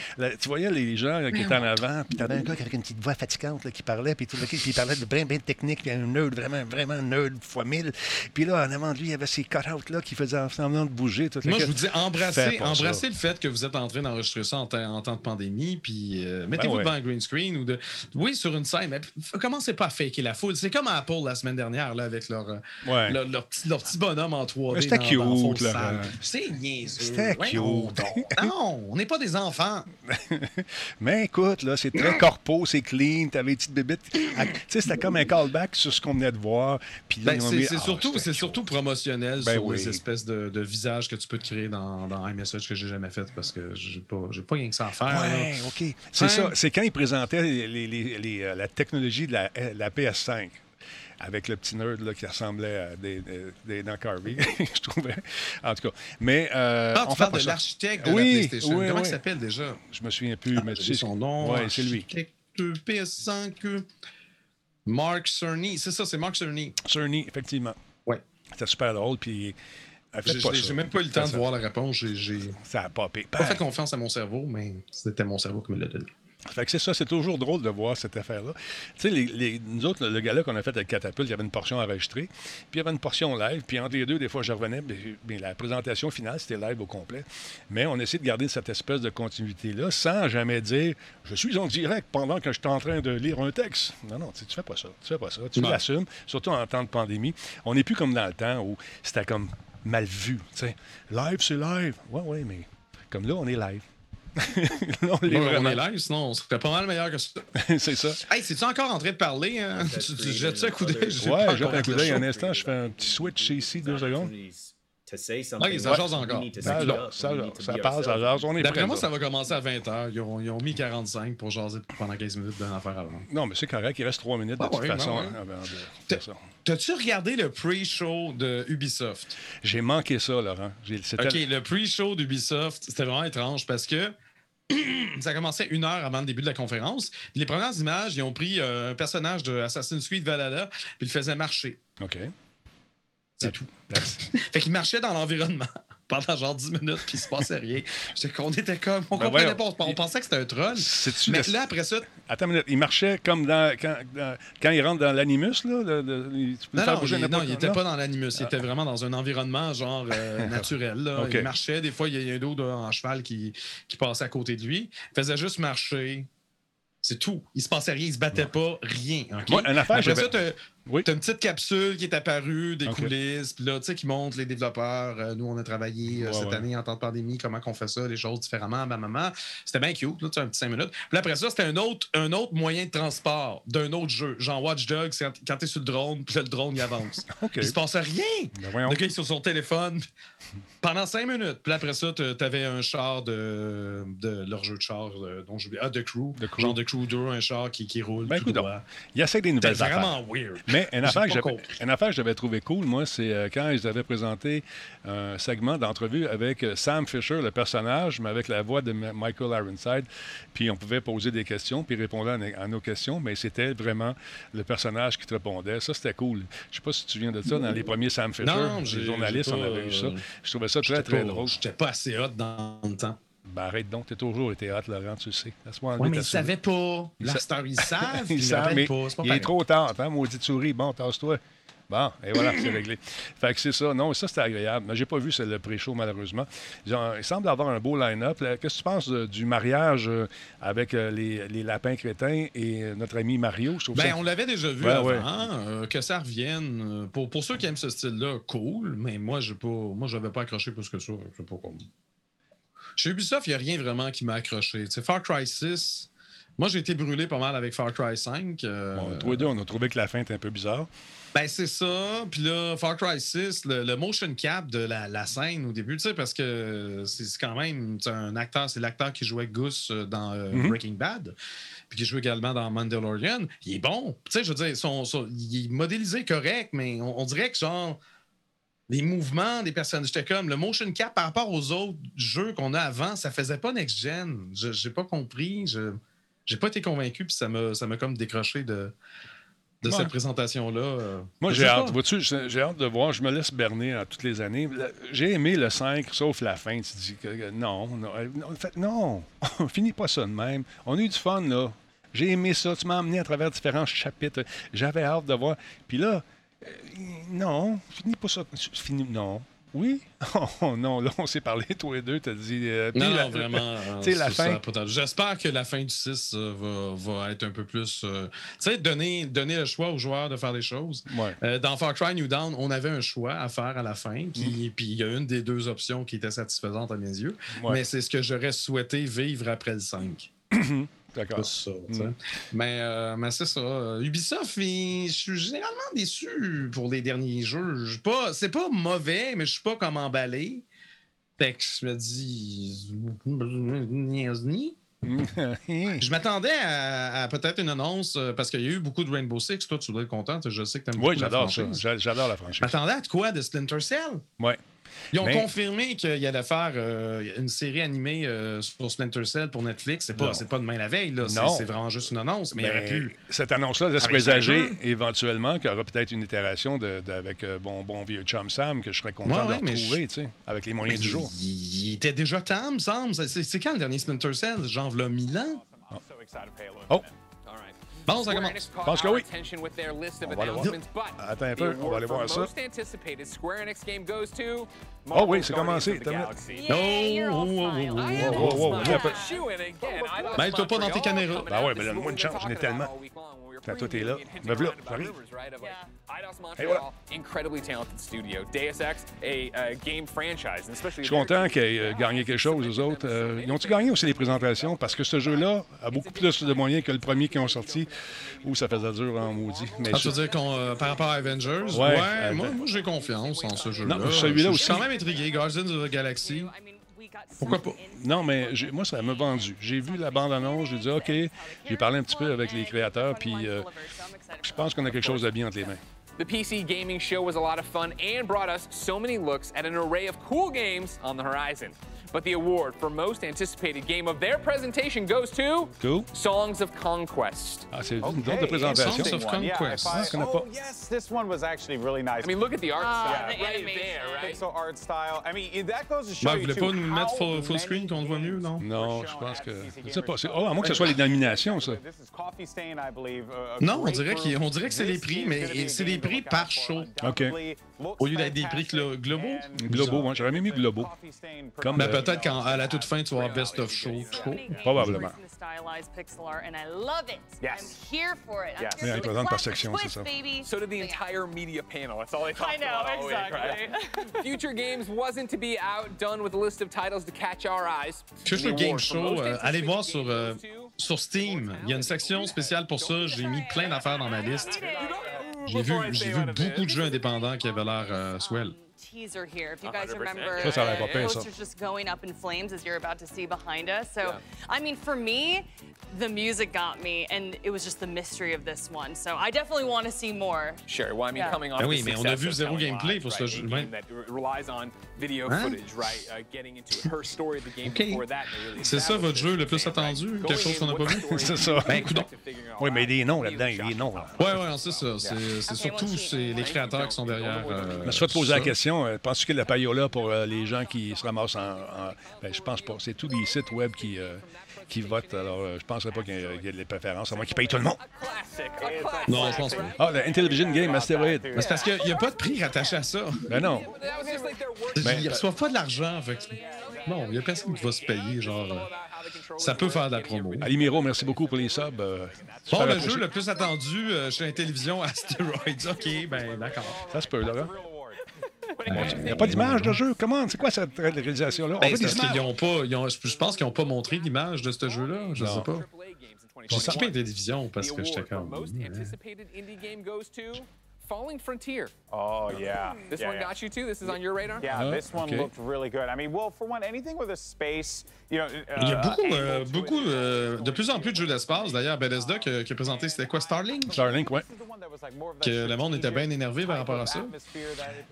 Tu voyais les gens là, qui Mais étaient en ouais. avant, puis T'avais un gars qui avait une petite voix fatigante là, qui parlait, puis tout le puis il parlait de bien, bien technique, puis un nerd, vraiment, vraiment nerd fois mille. Puis là, en avant de lui, il y avait ces cut-outs là qui faisaient semblant de bouger. tout Moi, je vous dis, embrassez, embrassez le fait que vous êtes en train d'enregistrer ça en, temps- en temps de pandémie, puis euh, mettez-vous Ben ouais. devant un green screen ou de. Oui, sur une scène, mais commencez pas à faker la foule. C'est comme Apple la semaine dernière, là, avec leur, euh, Ouais. leur, leur petit, leur petit bonhomme en 3D. Mais c'était cute, là. C'est niaiseux. C'était Voyons cute. donc. Non, on n'est pas des enfants. Mais écoute, là, c'est très corpo, c'est clean, t'avais des petites bébites. Ah, Tu sais, c'était comme un callback sur ce qu'on venait de voir. Puis Ben, c'est Ah, surtout, c'est surtout promotionnel Ben sur oui. les espèces de, de visages que tu peux te créer dans, dans iMessage que j'ai jamais fait parce que j'ai pas, j'ai pas rien que ça à faire. Ouais, là. OK. C'est Ouais. ça. C'est quand ils présentaient les- les- les- les, euh, la technologie de la, euh, la PS5 avec le petit nerd là, qui ressemblait à des, des, je trouvais. En tout cas. Mais euh, Ah, on tu parles de l'architecte de oui, la PlayStation. oui, Comment oui. il s'appelle déjà? Je me souviens plus, mais tu J'ai sais son nom. Oui, c'est lui. Architecte PS5. Mark Cerny. C'est ça, c'est Mark Cerny. Cerny, effectivement. Ouais. C'était super drôle, puis... euh, J'ai même pas eu le temps de voir la réponse. J'ai j'ai Ça a popé. pas fait confiance à mon cerveau, mais c'était mon cerveau qui me l'a donné. Fait que c'est ça, c'est toujours drôle de voir cette affaire-là. Tu sais, les, les- nous autres, le gars-là qu'on a fait avec Catapulte, il y avait une portion enregistrée, puis il y avait une portion live, puis entre les deux, des fois, je revenais, bien, la présentation finale, c'était live au complet. Mais on essaie de garder cette espèce de continuité-là sans jamais dire « je suis en direct pendant que je suis en train de lire un texte ». Non, non, tu fais pas ça, tu fais pas ça. Tu Ouais. l'assumes, surtout en temps de pandémie. On n'est plus comme dans le temps où c'était comme mal vu, tu sais. Live, c'est live. Ouais, ouais, mais comme là, on est live. Là, on l'est Bon, on est live, sinon on serait pas mal meilleur que ça. c'est ça. Hey, c'est-tu encore en train de parler? hein? Tu, tu jettes ça un coup d'œil? J'ai pas Ouais, jette un coup d'œil un instant. Je fais un petit switch ici, deux secondes. To say Ok, something, ça jase encore. Ça, up, ça, to ça jase, on est D'après moi, ça va commencer à 20h. Ils ont, ils ont mis 45 pour jaser pendant 15 minutes d'une affaire avant. Non, mais c'est correct, il reste trois minutes de Ah toute façon. ouais. hein. T'as-tu regardé le pre-show de Ubisoft? J'ai manqué ça, Laurent. OK, le pre-show d'Ubisoft, c'était vraiment étrange parce que ça commençait une heure avant le début de la conférence. Les premières images, ils ont pris euh, un personnage de Assassin's Creed Valhalla puis ils le faisaient marcher. OK. C'est tout. Fait qu'il marchait dans l'environnement. Pendant genre 10 minutes, puis il se passait rien. Qu'on était comme. On Ben comprenait voyons. pas. On pensait que c'était un troll. Mais le- là, après ça. Attends une minute, il marchait comme dans, quand, dans- quand il rentre dans l'animus, là? le- le- il- tu peux Non, faire non, bouger il, non, il était pas dans l'animus. Il Ah. était vraiment dans un environnement genre euh, naturel. là. Il marchait. Des fois, il y a un dos en cheval qui, qui passait à côté de lui. Il faisait juste marcher. C'est tout. Il se passait rien. Il se battait pas. Rien. OK? Moi, une affaire, Après ça, j'avais- t'as une petite capsule qui est apparue, des coulisses, puis là, tu sais, qui montre les développeurs. Euh, nous, on a travaillé euh, Ouais, cette ouais. année en temps de pandémie, comment qu'on fait ça, les choses différemment, ma maman. C'était bien cute, là, tu un petit 5 minutes. Puis après ça, c'était un autre, un autre moyen de transport d'un autre jeu. Genre Watch Dogs, quand, quand t'es sur le drone, puis là, le drone, il avance. OK. Il se passait rien. Ben voyons. Le gars, il est sur son téléphone pendant 5 minutes. Puis après ça, t'a- t'avais un char de, de leur jeu de char, euh, dont j'oublie. Ah, de Crew. Crew. Genre de Crew 2, un char qui, qui roule. Ben, tout droit. il essaie des nouvelles C'était vraiment affaires. weird. Mais une affaire, que j'avais, compris. une affaire que j'avais trouvé cool, moi, c'est euh, quand ils avaient présenté un segment d'entrevue avec euh, Sam Fisher, le personnage, mais avec la voix de Michael Ironside. Puis on pouvait poser des questions, puis il répondait à, à nos questions, mais c'était vraiment le personnage qui te répondait. Ça, c'était cool. Je sais pas si tu viens de ça, dans les premiers Sam Fisher, Non, les journalistes, on avait eu ça. euh, Je trouvais ça très, très pas- drôle. J'étais pas assez hot dans le temps. Ben, arrête donc, t'as toujours été hot, Laurent, tu le sais. Laisse-moi Ouais, mais ils savaient pas. Ils sa- ils savent. Ils ils savent, mais pas. Pas il est trop tard, hein, maudite souris. Bon, tasse-toi. Bon, et voilà, c'est réglé. Fait que c'est ça. Non, ça, c'était agréable. Mais j'ai pas vu c'est le pré-show, malheureusement. Il semble avoir un beau line-up. Qu'est-ce que tu penses euh, du mariage euh, avec euh, les, les lapins crétins et euh, notre ami Mario? Je Ben, ça- on l'avait déjà vu Ouais, avant. ouais. que ça revienne. Pour, pour ceux qui aiment ce style-là, cool. Mais moi, je pas, moi, j'avais pas accroché plus que ça. Je sais pas comme. Chez Ubisoft, il n'y a rien vraiment qui m'a accroché. Tu sais, Far Cry 6, moi, j'ai été brûlé pas mal avec Far Cry 5. euh, Bon, les deux, on a trouvé que la fin était un peu bizarre. Ben, c'est ça. Puis là, Far Cry 6, le, le motion cap de la, la scène au début, tu sais, parce que c'est quand même un acteur, c'est l'acteur qui jouait Goose euh, dans euh, Mhm. Breaking Bad, puis qui joue également dans Mandalorian. Il est bon. Tu sais, je veux dire, son, son- il est modélisé correct, mais on, on dirait que genre. Les mouvements des personnes, j'étais comme le motion cap par rapport aux autres jeux qu'on a avant, ça faisait pas next-gen. Je J'ai pas compris. Je j'ai pas été convaincu, puis ça m'a ça comme décroché de, de Ouais. cette présentation-là. euh, Moi, j'ai hâte. Vois-tu, j'ai hâte de voir. Je me laisse berner à toutes les années. J'ai aimé le 5, sauf la fin. Tu dis que non, non. non, En fait, non. On finit pas ça de même. On a eu du fun, là. J'ai aimé ça. Tu m'as emmené à travers différents chapitres. J'avais hâte de voir. Puis là, euh, non, finis pas ça. Finis, non. Oui? Oh non, là, on s'est parlé, toi et deux. T'as dit. euh, Non, la- non, vraiment. euh, la fin. J'espère que la fin du 6 euh, va, va être un peu plus. tu sais, donner, donner le choix aux joueurs de faire des choses. Ouais. Dans Far Cry New Dawn, on avait un choix à faire à la fin, Mm. puis il y a une des deux options qui était satisfaisante à mes yeux. Ouais. Mais c'est ce que j'aurais souhaité vivre après le 5. D'accord. Plus ça, tu sais. Mm. Mais, euh, mais c'est ça. Ubisoft, je suis généralement déçu pour les derniers jeux. Je pas- C'est pas mauvais, mais je suis pas comme emballé. Fait que je me dis. Je m'attendais à, à peut-être une annonce euh, parce qu'il y a eu beaucoup de Rainbow Six. Toi, tu dois être content. Je sais que tu aimes Oui, j'adore ça. J'adore la franchise. Je m'attendais à quoi? De Splinter Cell? Ouais. Ils ont Mais- confirmé qu'ils allaient faire euh, une série animée euh, sur Splinter Cell pour Netflix. C'est pas, pas demain la veille, là. C'est- Non. C'est vraiment juste une annonce, mais il aurait pu. Cette annonce-là laisse présager éventuellement qu'il y aura peut-être une itération de, de- avec euh, bon, bon vieux Chum Sam que je serais content Ouais, ouais, de retrouver, je- tu sais, avec les moyens Mais du jour. Il, était déjà temps, me semble. C'est- quand le dernier Splinter Cell? Genre, 1000 ans? Oh! Bon, ça commence. Je pense que oui. On va aller voir. Attends un peu, on va aller voir ça. Oh oui, c'est commencé. of the T'as vu? Galaxy. I am Wow, wow, wow, not wow. shoo-in again. I thought Mêle-toi pas dans tes caméras. Ben ouais, mais is donne-moi une chance, j'en ai tellement. Quand t'es previewing là. Me voilà, around about j'arrive. rumors, right, of like, Eidos Et voilà. Montreal, incredibly talented studio. Deus Ex, a game franchise, and especially Je suis content qu'ils aient euh, gagné quelque chose, eux autres. Euh, ils ont-ils gagné aussi les présentations? Parce que ce jeu-là a beaucoup plus de moyens que le premier qui ont sorti, où ça faisait dur en maudit. Mais Ah, tu veux dire qu'on, euh, par rapport à Avengers? Ouais, Ouais, euh, moi, moi, j'ai confiance en ce jeu-là. Non, celui-là Je suis quand même intrigué. Guardians of the Galaxy. Pourquoi pas? Non, mais moi, ça m'a vendu. J'ai vu la bande-annonce, j'ai dit OK. J'ai parlé un petit peu avec les créateurs, puis euh, je pense qu'on a quelque chose de bien entre les mains. The PC gaming show was a lot of fun and brought us so many looks at an array of cool games on the horizon. But the award for most anticipated game of their presentation goes to Cool. Songs of Conquest. Ah, c'est une de présentation. Songs of Conquest. Pas. Oh, yes, this one was actually really nice. I mean, look at the art Ah, style the right animation. there, right? Pixel art style. I mean, that goes to show Ben, you vous voulez too pas nous mettre full, screen qu'on le voit mieux, non? Non, je pense que. Je sais pas. c'est- Oh, à moins que ce soit les nominations, ça. This is Coffee Stain, I believe. a- a Non, on dirait, on dirait que c'est les prix, mais c'est les prix par show. Looks Au lieu d'être des prix glo- globaux. and Globaux, moi, j'aurais même mis globaux. Comme. Ben, euh, peut-être qu'à la toute fin, tu vas avoir Best of Show. Probablement. The stylized pixel art, and I love it. Yes. Il the présente par section, c'est ça. So did the entire media panel. That's all they talked I know, exactly. Future Games wasn't to be outdone with a list of titles to catch our eyes. Future Game Show, euh, allez voir sur, euh, sur Steam. Il y a une section spéciale pour ça. J'ai mis plein d'affaires dans ma liste. J'ai vu, j'ai vu beaucoup de jeux indépendants qui avaient l'air euh, swell. Teaser here. If you guys 100%. remember, pire, ça. posters just going up in flames as you're about to see behind us. So, I mean, for me, the music got me, and it was just the mystery of this one. So, I definitely want to see more. Sure. Well, I mean, Yeah. coming off the oui, mais on a vu zéro gameplay pour ce right? jeu. A Ouais. game that re- relies on video Hein? footage, right? Uh, getting into her story of the game OK. before that. and they really C'est ça votre jeu le plus attendu? Quelque chose qu'on n'a pas vu? story C'est ça. Ben, Oui, mais des noms là-dedans, il y a des noms. Ouais, ouais, c'est ça. C'est surtout les créateurs qui sont derrière. euh, Je fait poser la question, euh, penses-tu que la payola pour euh, les gens qui se ramassent en. en- ben, je pense pas. C'est tous les sites web qui, euh, qui votent. Alors, euh, je penserais pas qu'il y, ait- des préférences, à moins qu'ils payent tout le monde. Non, je pense pas. Ah, le Intellivision Game Asteroid. C'est parce qu'il n'y a pas de prix rattaché à ça. Ben non. Ben, Ils reçoivent pas de l'argent. fait Non, il n'y a personne qui va se payer. Genre, ça peut faire de la promo. Alimiro, merci beaucoup pour les subs. euh, Bon, le jeu le plus attendu euh, chez la télévision, Asteroids. OK, ben d'accord. Ça se peut, là. Il n'y a pas d'image de jeu. Comment? C'est quoi cette réalisation-là? On Ben, des je pense qu'ils n'ont pas montré l'image de ce jeu-là. Je Non. sais pas. J'ai skippé la télévision parce que j'étais comme. to Falling Frontier. Oh, yeah. This Yeah, one yeah. got you too. This is on your radar. Yeah, Ah, this one okay. looked really good. I mean, well, for one, anything with a space, Il y a uh, beaucoup, euh, beaucoup it. euh, de plus en plus de jeux d'espace. D'ailleurs, Bethesda qui, a- qui a présenté, c'était quoi, Starlink? Starlink, ouais. Que le monde était bien énervé par rapport à ça.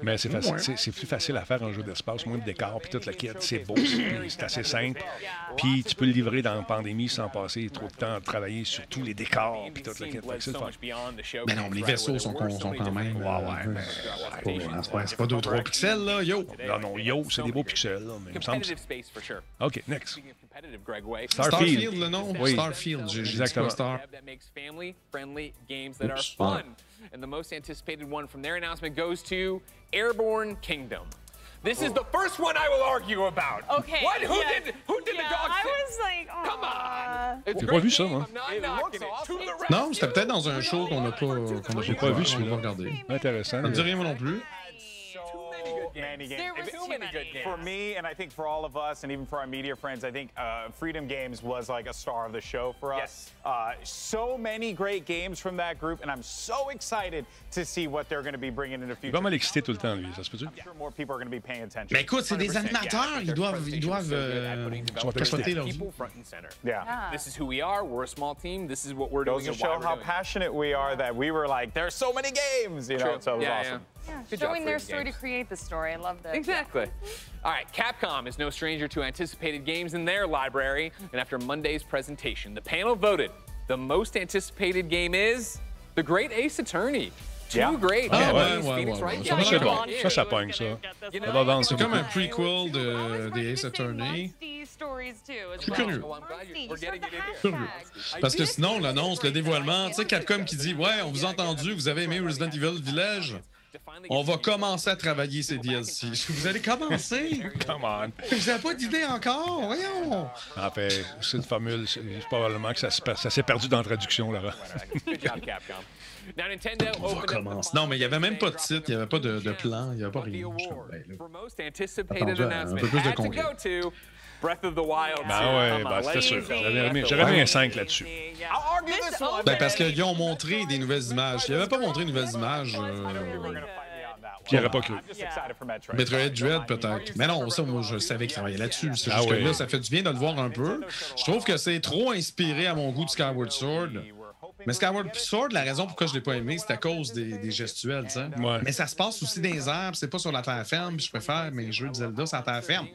Mais c'est facile, Ouais. c'est, c'est plus facile à faire un jeu d'espace, moins de décors, puis toute la kit. C'est beau, c'est, c'est assez simple. Puis tu peux le livrer dans la pandémie sans passer trop de temps à travailler sur tous les décors, puis toute la que c'est le fun. Mais non, les vaisseaux sont, sont quand même. Ouais, ouais, mais- c'est pas- c'est pas- c'est pas 2-3 pixels, là, yo! Non, non, yo, c'est des beaux pixels, là, mais il me semble. OK, next. Way. Starfield. Starfield, le nom? Oui. Starfield, j'ai Exactement. Star? Oops. fun. And the most anticipated one from their announcement goes to Airborne Kingdom. This is the first one I will argue about. Okay. What? Who yeah. did? Who did yeah, the dog? I sit? was like, Come "Aw." on. J'ai pas vu ça, moi. Non, c'était peut-être dans un show qu'on n'a pas, qu'on a J'ai pas, pas vu on celui-là. va regarder. Intéressant. Ça me dit rien, moi non plus. Many games. There was too many good games. For me, and I think for all of us, and even for our media friends, I think uh, Freedom Games was like a star of the show for us. Yes. Uh, so many great games from that group, and I'm so excited to see what they're going to be bringing in the future. pas mal excité tout le temps, lui. Ça se peut-tu? I'm sure more people are going to be paying attention. Mais écoute, c'est des 100%, animateurs, yeah. ils Their doivent, ils doivent so good at euh, putting sont capoter leur people front and center. yeah. This is who we are. We're a small team. This is what we're Goes doing to and show how passionate we are that we were like, there's so many games, you know, True. so it was yeah, awesome. Yeah, Good job, showing their story Games. to create the story. I love that. Exactly. All right, Capcom is no stranger to anticipated games in their library, and after Monday's presentation, the panel voted the most anticipated game is The Great Ace Attorney. Two Yeah. great Ah, ouais, ouais, ouais, ouais. Ça, c'est bon. Yeah. Ça, ça pogne, ça. Ça va vendre, C'est comme un prequel de, des Ace Attorney. stories too. As Je suis curieux. Parce que sinon, l'annonce, le dévoilement, tu sais, Capcom qui dit Ouais, on vous a entendu, vous avez aimé Resident Evil Village. On va commencer à travailler ces DLC. Vous allez commencer? Come on. Vous n'avez pas d'idée encore? Voyons! En fait, c'est une formule. C'est probablement que ça, se per- ça s'est perdu dans la traduction, Nintendo On va commencer. Non, mais il n'y avait même pas de titre, il n'y avait pas de, de plan, il n'y avait pas rien. Je ben, là. un peu plus de concret. Breath of the Wild. Ben ouais, ben c'était sûr. J'aurais mis, un Wild. 5 là-dessus. Ben, parce qu'ils ont montré des nouvelles images. Ils n'avaient pas montré de nouvelles images. euh, We're going to fight me on that one. Puis il aurait pas cru. Metroid. Dread, peut-être. Mais non, ça, moi, je savais qu'il travaillait là-dessus. C'est Ah que oui. là, ça fait du bien de le voir un peu. Je trouve que c'est trop inspiré à mon goût de Skyward Sword. Mais Skyward Sword, la raison pourquoi je l'ai pas aimé, c'est à cause des, des gestuels, tu sais. Ouais. Mais ça se passe aussi dans les airs, c'est pas sur la terre ferme, puis je préfère mes jeux de Zelda sur la terre ferme.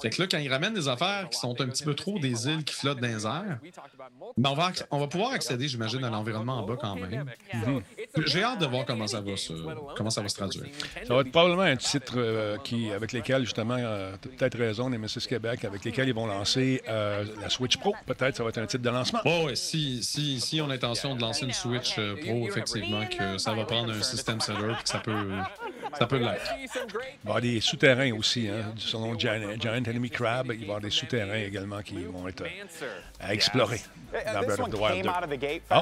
Fait que là, quand ils ramènent des affaires qui sont un petit peu trop des îles qui flottent dans les airs, ben on, va, on va pouvoir accéder, j'imagine, à l'environnement en bas quand même. Mhm. J'ai hâte de voir comment ça va se, comment ça va se traduire. Ça va être probablement un titre euh, qui, avec lesquels, justement, euh, t'as peut-être raison, MSS Québec, avec lesquels ils vont lancer euh, la Switch Pro. Peut-être ça va être un titre de lancement. Oh, ouais, si, si, si on a de lancer une Switch euh, Pro, effectivement, que ça va prendre un système seller, puis que ça peut, ça peut l'être. Il va y avoir des souterrains aussi. Hein, selon Giant, Giant Enemy Crab, il va y avoir des souterrains également qui vont être euh, à explorer Uh, dans Breath of the Wild came 2. out of the gate Oh.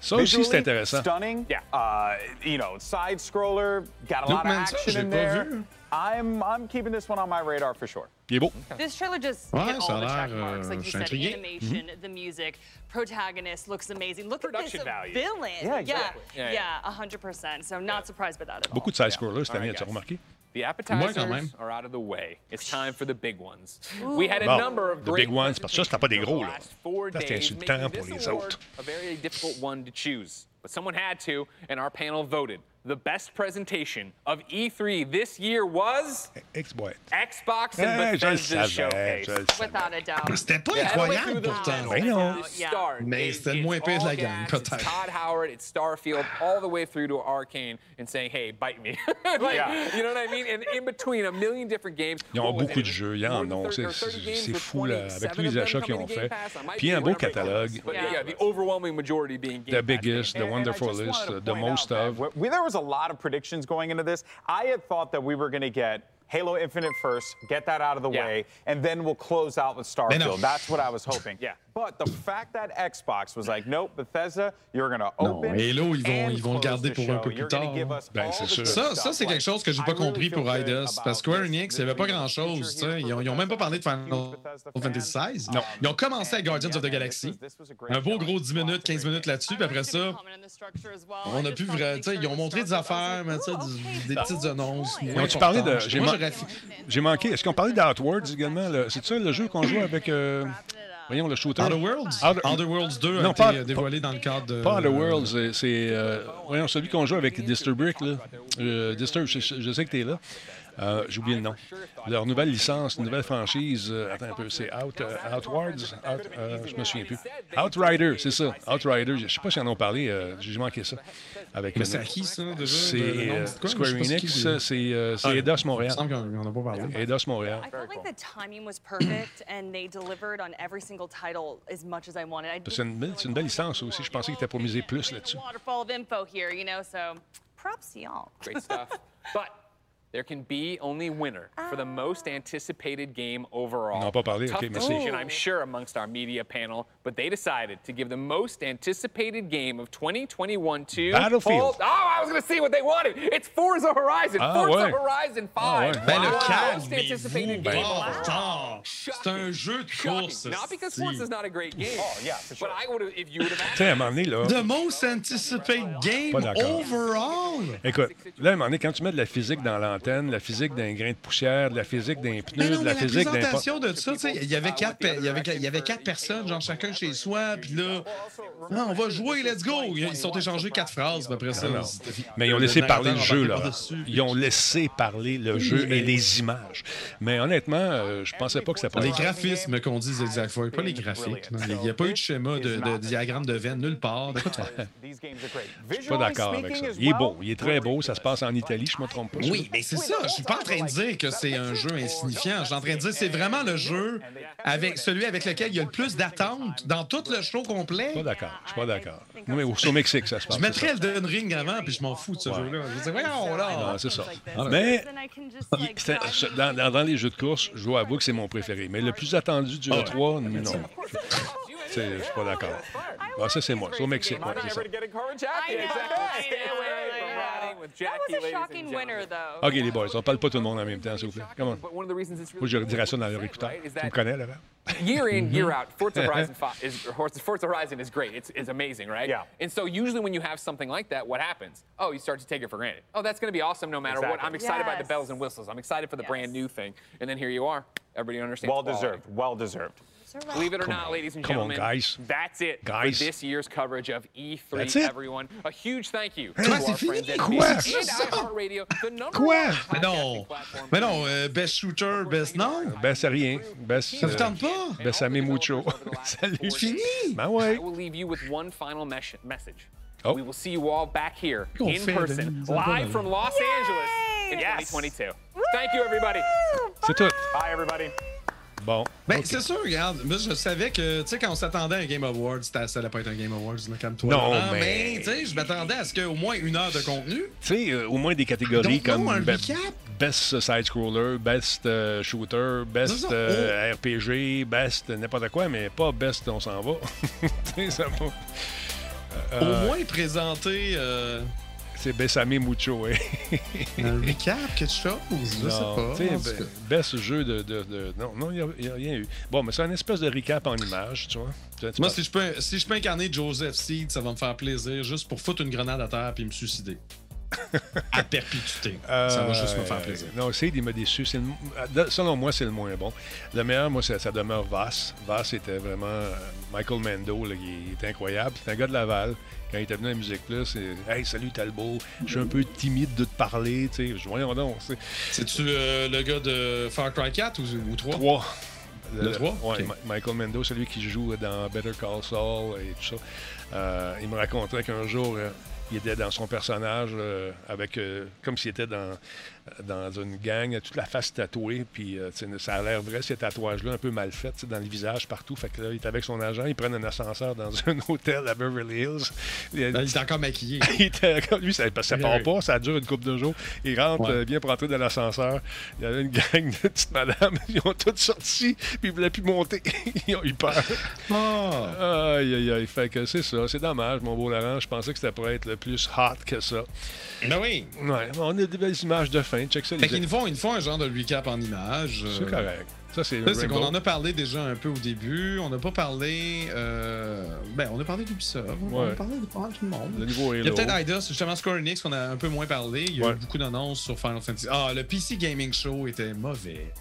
Ça aussi, c'est intéressant. stunning. Yeah. You know, side scroller, got a lot of Lookman, ça, action j'ai in pas vu. I'm I'm keeping this one on my radar for sure. Il est beau. This trailer just hit all the check marks, like you je suis said. intrigué. Animation, the music, protagonist looks amazing. Look Production at this value. villain. Yeah, yeah, exactly. yeah, Yeah, yeah. 100%. So not surprised by that at all. Beaucoup de side-scrollers cette All année, right, tu as remarqué? The appetizers are out of the way. It's time for the big ones. Ooh. We had a Bon, number of the great big ones, parce que ça, c'était pas des gros, là. last four Ça, c'est days, insultant pour les autres. A very difficult one to choose. But someone had to, and our panel voted. The best presentation of E3 this year was X-Boy. Xbox and Eh, je le Bethesda's savais, showcase. je le savais. Without a doubt. C'était pas Yeah, all the way incroyable through the pourtant. panel. Ben non. It Yeah. Mais It's- c'était moins pire de la all gang. It's peut-être. Todd Howard, it's Starfield, all the way through to Arcane and saying, hey, bite me. like, Yeah. You know what I mean? And in between a million different games. Ils ont what was beaucoup de jeux, ils en ont. C'est or 30 games c'est with fou, là, avec 27 tous les of them achats qu'ils coming ont to fait. Game Pass. I might Puis be un beau whatever it catalogue. was. But Yeah. yeah, the overwhelming majority being Game The Pass biggest, the And- and I just wonderfulest, the most of. we- we- there was a lot of predictions going into this. I had thought that we were going to get Halo Infinite first, get that out of the Yeah. way, and then we'll close out with. Starfield. That's what I was hoping. Yeah. But the fact that Xbox was like, nope, Bethesda, you're going to Non, open. Halo, ils vont- and ils vont le close garder the pour un show. peu plus gonna tard. Ben, c'est sûr. Ça, ça c'est quelque chose que j'ai I pas really compris pour Eidos. Parce que Square Enix, il n'y avait pas tu sais. here Ils for ont, ils ont même pas parlé de Final Fantasy fan. XVI. Non. Ils ont commencé à Guardians of the Galaxy. Un beau gros 10 minutes, 15 minutes là-dessus, puis après ça, on a pu tu Ils ont montré des affaires, mais tu du- des petites annonces. Ils ont-tu parlé de. J'ai j'ai manqué. Est-ce qu'on parlait d'Outwards également? le- C'est ça le jeu qu'on joue avec. euh, voyons, le shooter? Outer Worlds? Outer- Outer Worlds 2 a Non, été pas- euh, dévoilé dans le cadre de. Pas Outer Worlds, c'est- c'est. euh, voyons, celui qu'on joue avec Disturbic, là. Euh, Disturb, je, je sais que tu es là. Euh, J'ai oublié le nom. Leur nouvelle licence, une nouvelle franchise. euh, attends un peu, c'est Out, euh, Outwards? Out, euh, je me souviens plus. Outrider, c'est ça. Outrider, je ne sais pas si en ont parlé, euh, j'ai manqué ça. Avec Mais c'est à qui, ça, déjà? C'est euh? Square Enix, c'est euh, Ah, Eidos Il Montréal. me semble qu'on n'en a pas parlé. Eidos Montréal. I felt like the timing was perfect and they delivered on every single title as much as I wanted. I C'est une, une belle licence aussi. Je pensais qu'il était pour miser plus là-dessus. waterfall of info here, you know, so props y'all. Great stuff. but there can be only winner for the most anticipated game overall. On n'a pas parlé, Tough ok, decision, I'm sure, amongst our media panel, but they decided to give the most anticipated game of 2021 to Battlefield. Hold- Oh, I was going to see what they wanted. It's Forza Horizon. Ah, Forza ouais. Horizon 5. Ah, ouais. Ben, le Wow. calme, Most anticipated game. pourtant, c'est un jeu de course. Not because si. is not a great game. Oh, yeah, for sure. But I would have, if you would have asked sais, à un moment donné, là. The most anticipated game overall. Écoute, là, à un moment donné, quand tu mets de la physique dans la physique d'un grain de poussière, de la physique d'un pneu, non, de la la physique d'un. présentation de ça, tu sais, il y avait quatre, il y avait, il y avait quatre personnes, genre chacun chez soi, puis là, non, on va jouer, let's go. Ils sont échangés quatre phrases, après ça. Non. Mais ils ont laissé parler le jeu, là. Ils ont laissé parler le jeu et les images. Mais honnêtement, euh, je pensais pas que pas Les graphismes qu'on dit exact, pas les graphiques. Il n'y a pas eu de schéma de, de diagramme de veine nulle part. Je suis pas d'accord avec ça. Il est beau, il est très beau, ça se passe en Italie, je me trompe pas. Oui, mais c'est ça. Je suis pas en train de dire que c'est un jeu insignifiant. Je suis en train de dire que c'est vraiment le jeu avec celui avec lequel il y a le plus d'attentes dans tout le show complet. Pas d'accord, je suis pas d'accord. Oui, mais au Mexique, ça se passe. Je mettrais Elden Ring avant, puis je m'en fous de ce jeu-là. Je dis, voyons là. Non, c'est ça. Mais c'est- c'est- dans, dans- dans les jeux de course, je dois avouer que c'est mon préféré. Mais le plus attendu du E3, non. Je suis pas d'accord. Ah, ça, c'est moi. C'est au Mexique. ouais, c'est ça. OK, les boys, on parle pas tout le monde en même temps, s'il vous plaît. Come on. One of the reasons it's Moi, really je dirais ça dans to leur écouteur. Tu me that connais, Laurent? year in, Mm-hmm. year out, Forza Horizon 5 is Forza Forza Horizon is great. It's, it's amazing, right? Yeah. And so usually when you have something like that, what happens? Oh, you start to take it for granted. Oh, that's going to be awesome no matter what. I'm excited by the bells and whistles. I'm excited for the brand new thing. And then here you are. Everybody understands. Well quality. deserved. Well deserved. Believe it or Come not, on. ladies and Come on, gentlemen, guys. that's it Guys. for this year's coverage of E3. That's it? Everyone, a huge thank you to our friends at Quoi? NBC and iHeartRadio, the number Quoi? one Mais non, mais non, euh, best shooter, best non. Ben, c'est rien. Ben, Ça vous tente pas? Ben, ça met mucho. Salut. Fini? Ben I will leave you with one final mes- message. Oh. We will see you all back here Qu'on in person, live from Los Angeles in Yes. 2022. Thank you, everybody. C'est tout. Bye, everybody. Bon. Ben, c'est sûr, regarde. Moi, je savais que, tu sais, quand on s'attendait à un Game Awards, ça allait pas être un Game Awards, là, calme-toi. Non, Laurent, mais- tu sais, je m'attendais à ce qu'au moins une heure de contenu. Tu sais, euh, au moins des catégories Donc, comme un be-. Best Side-Scroller, Best euh, Shooter, Best euh, RPG, Best n'importe quoi, mais pas Best On s'en va. Tu sais, ça va. Au moins présenter C'est Besame Mucho, hein. un recap, quelque chose. Je sais Non, pas. tu sais, en tout be- cas. best jeu de. de- de- non, non, il n'y a, rien eu. Bon, mais c'est un espèce de recap en image, tu vois. Moi, parles- si je, peux, si je peux incarner Joseph Seed, ça va me faire plaisir juste pour foutre une grenade à terre puis me suicider. à perpétuité. ça va juste me faire Euh, plaisir. Non, Seed, il m'a déçu. C'est le- de- selon moi, c'est le moins bon. Le meilleur, moi, ça, ça demeure Vass. Vass était vraiment. euh, Michael Mando, là, il est incroyable. C'est un gars de Laval. Quand il était venu à Musique Plus, il- Hey, salut Talbot. Je suis un peu timide de te parler. Tu sais, voyons donc. c'est- C'est-tu euh, le gars de Far Cry 4 ou, ou 3? 3. Le? Ouais, Ok. Ma- Michael Mendo, celui qui joue dans Better Call Saul et tout ça. Euh, il me racontait qu'un jour, euh, il était dans son personnage euh, avec euh, comme s'il était dans, dans une gang, toute la face tatouée, puis euh, ça a l'air vrai ces tatouages-là, un peu mal faits dans le visage partout. Fait que là, il est avec son agent, ils prennent un ascenseur dans un hôtel à Beverly Hills. Il, Ben, il est encore maquillé. il était comme lui, ça, ça part oui. pas, ça dure une couple de jours. Il rentre, Ouais. euh, vient pour entrer dans l'ascenseur. Il y avait une gang de petites madames, ils ont toutes sorti, puis ils voulaient plus monter. ils ont eu peur. Ah! Aïe, aïe, aïe. Fait que c'est ça, c'est dommage, mon beau Laurent. Je pensais que c'était pour être le plus hot que ça. Ben oui. Ouais, on a des belles images de fin. Check ça, Fait qu'ils nous font, ils nous font un genre de recap en images. C'est euh, correct. Ça, c'est c'est qu'on en a parlé déjà un peu au début. On n'a pas parlé. euh, Ben, on a parlé d'Ubisoft. On a parlé de pas tout le monde. Le niveau Il y a Halo. peut-être Eidos, justement Square Enix, qu'on a un peu moins parlé. Il y a Ouais. eu beaucoup d'annonces sur Final Fantasy. Ah, le PC Gaming Show était mauvais.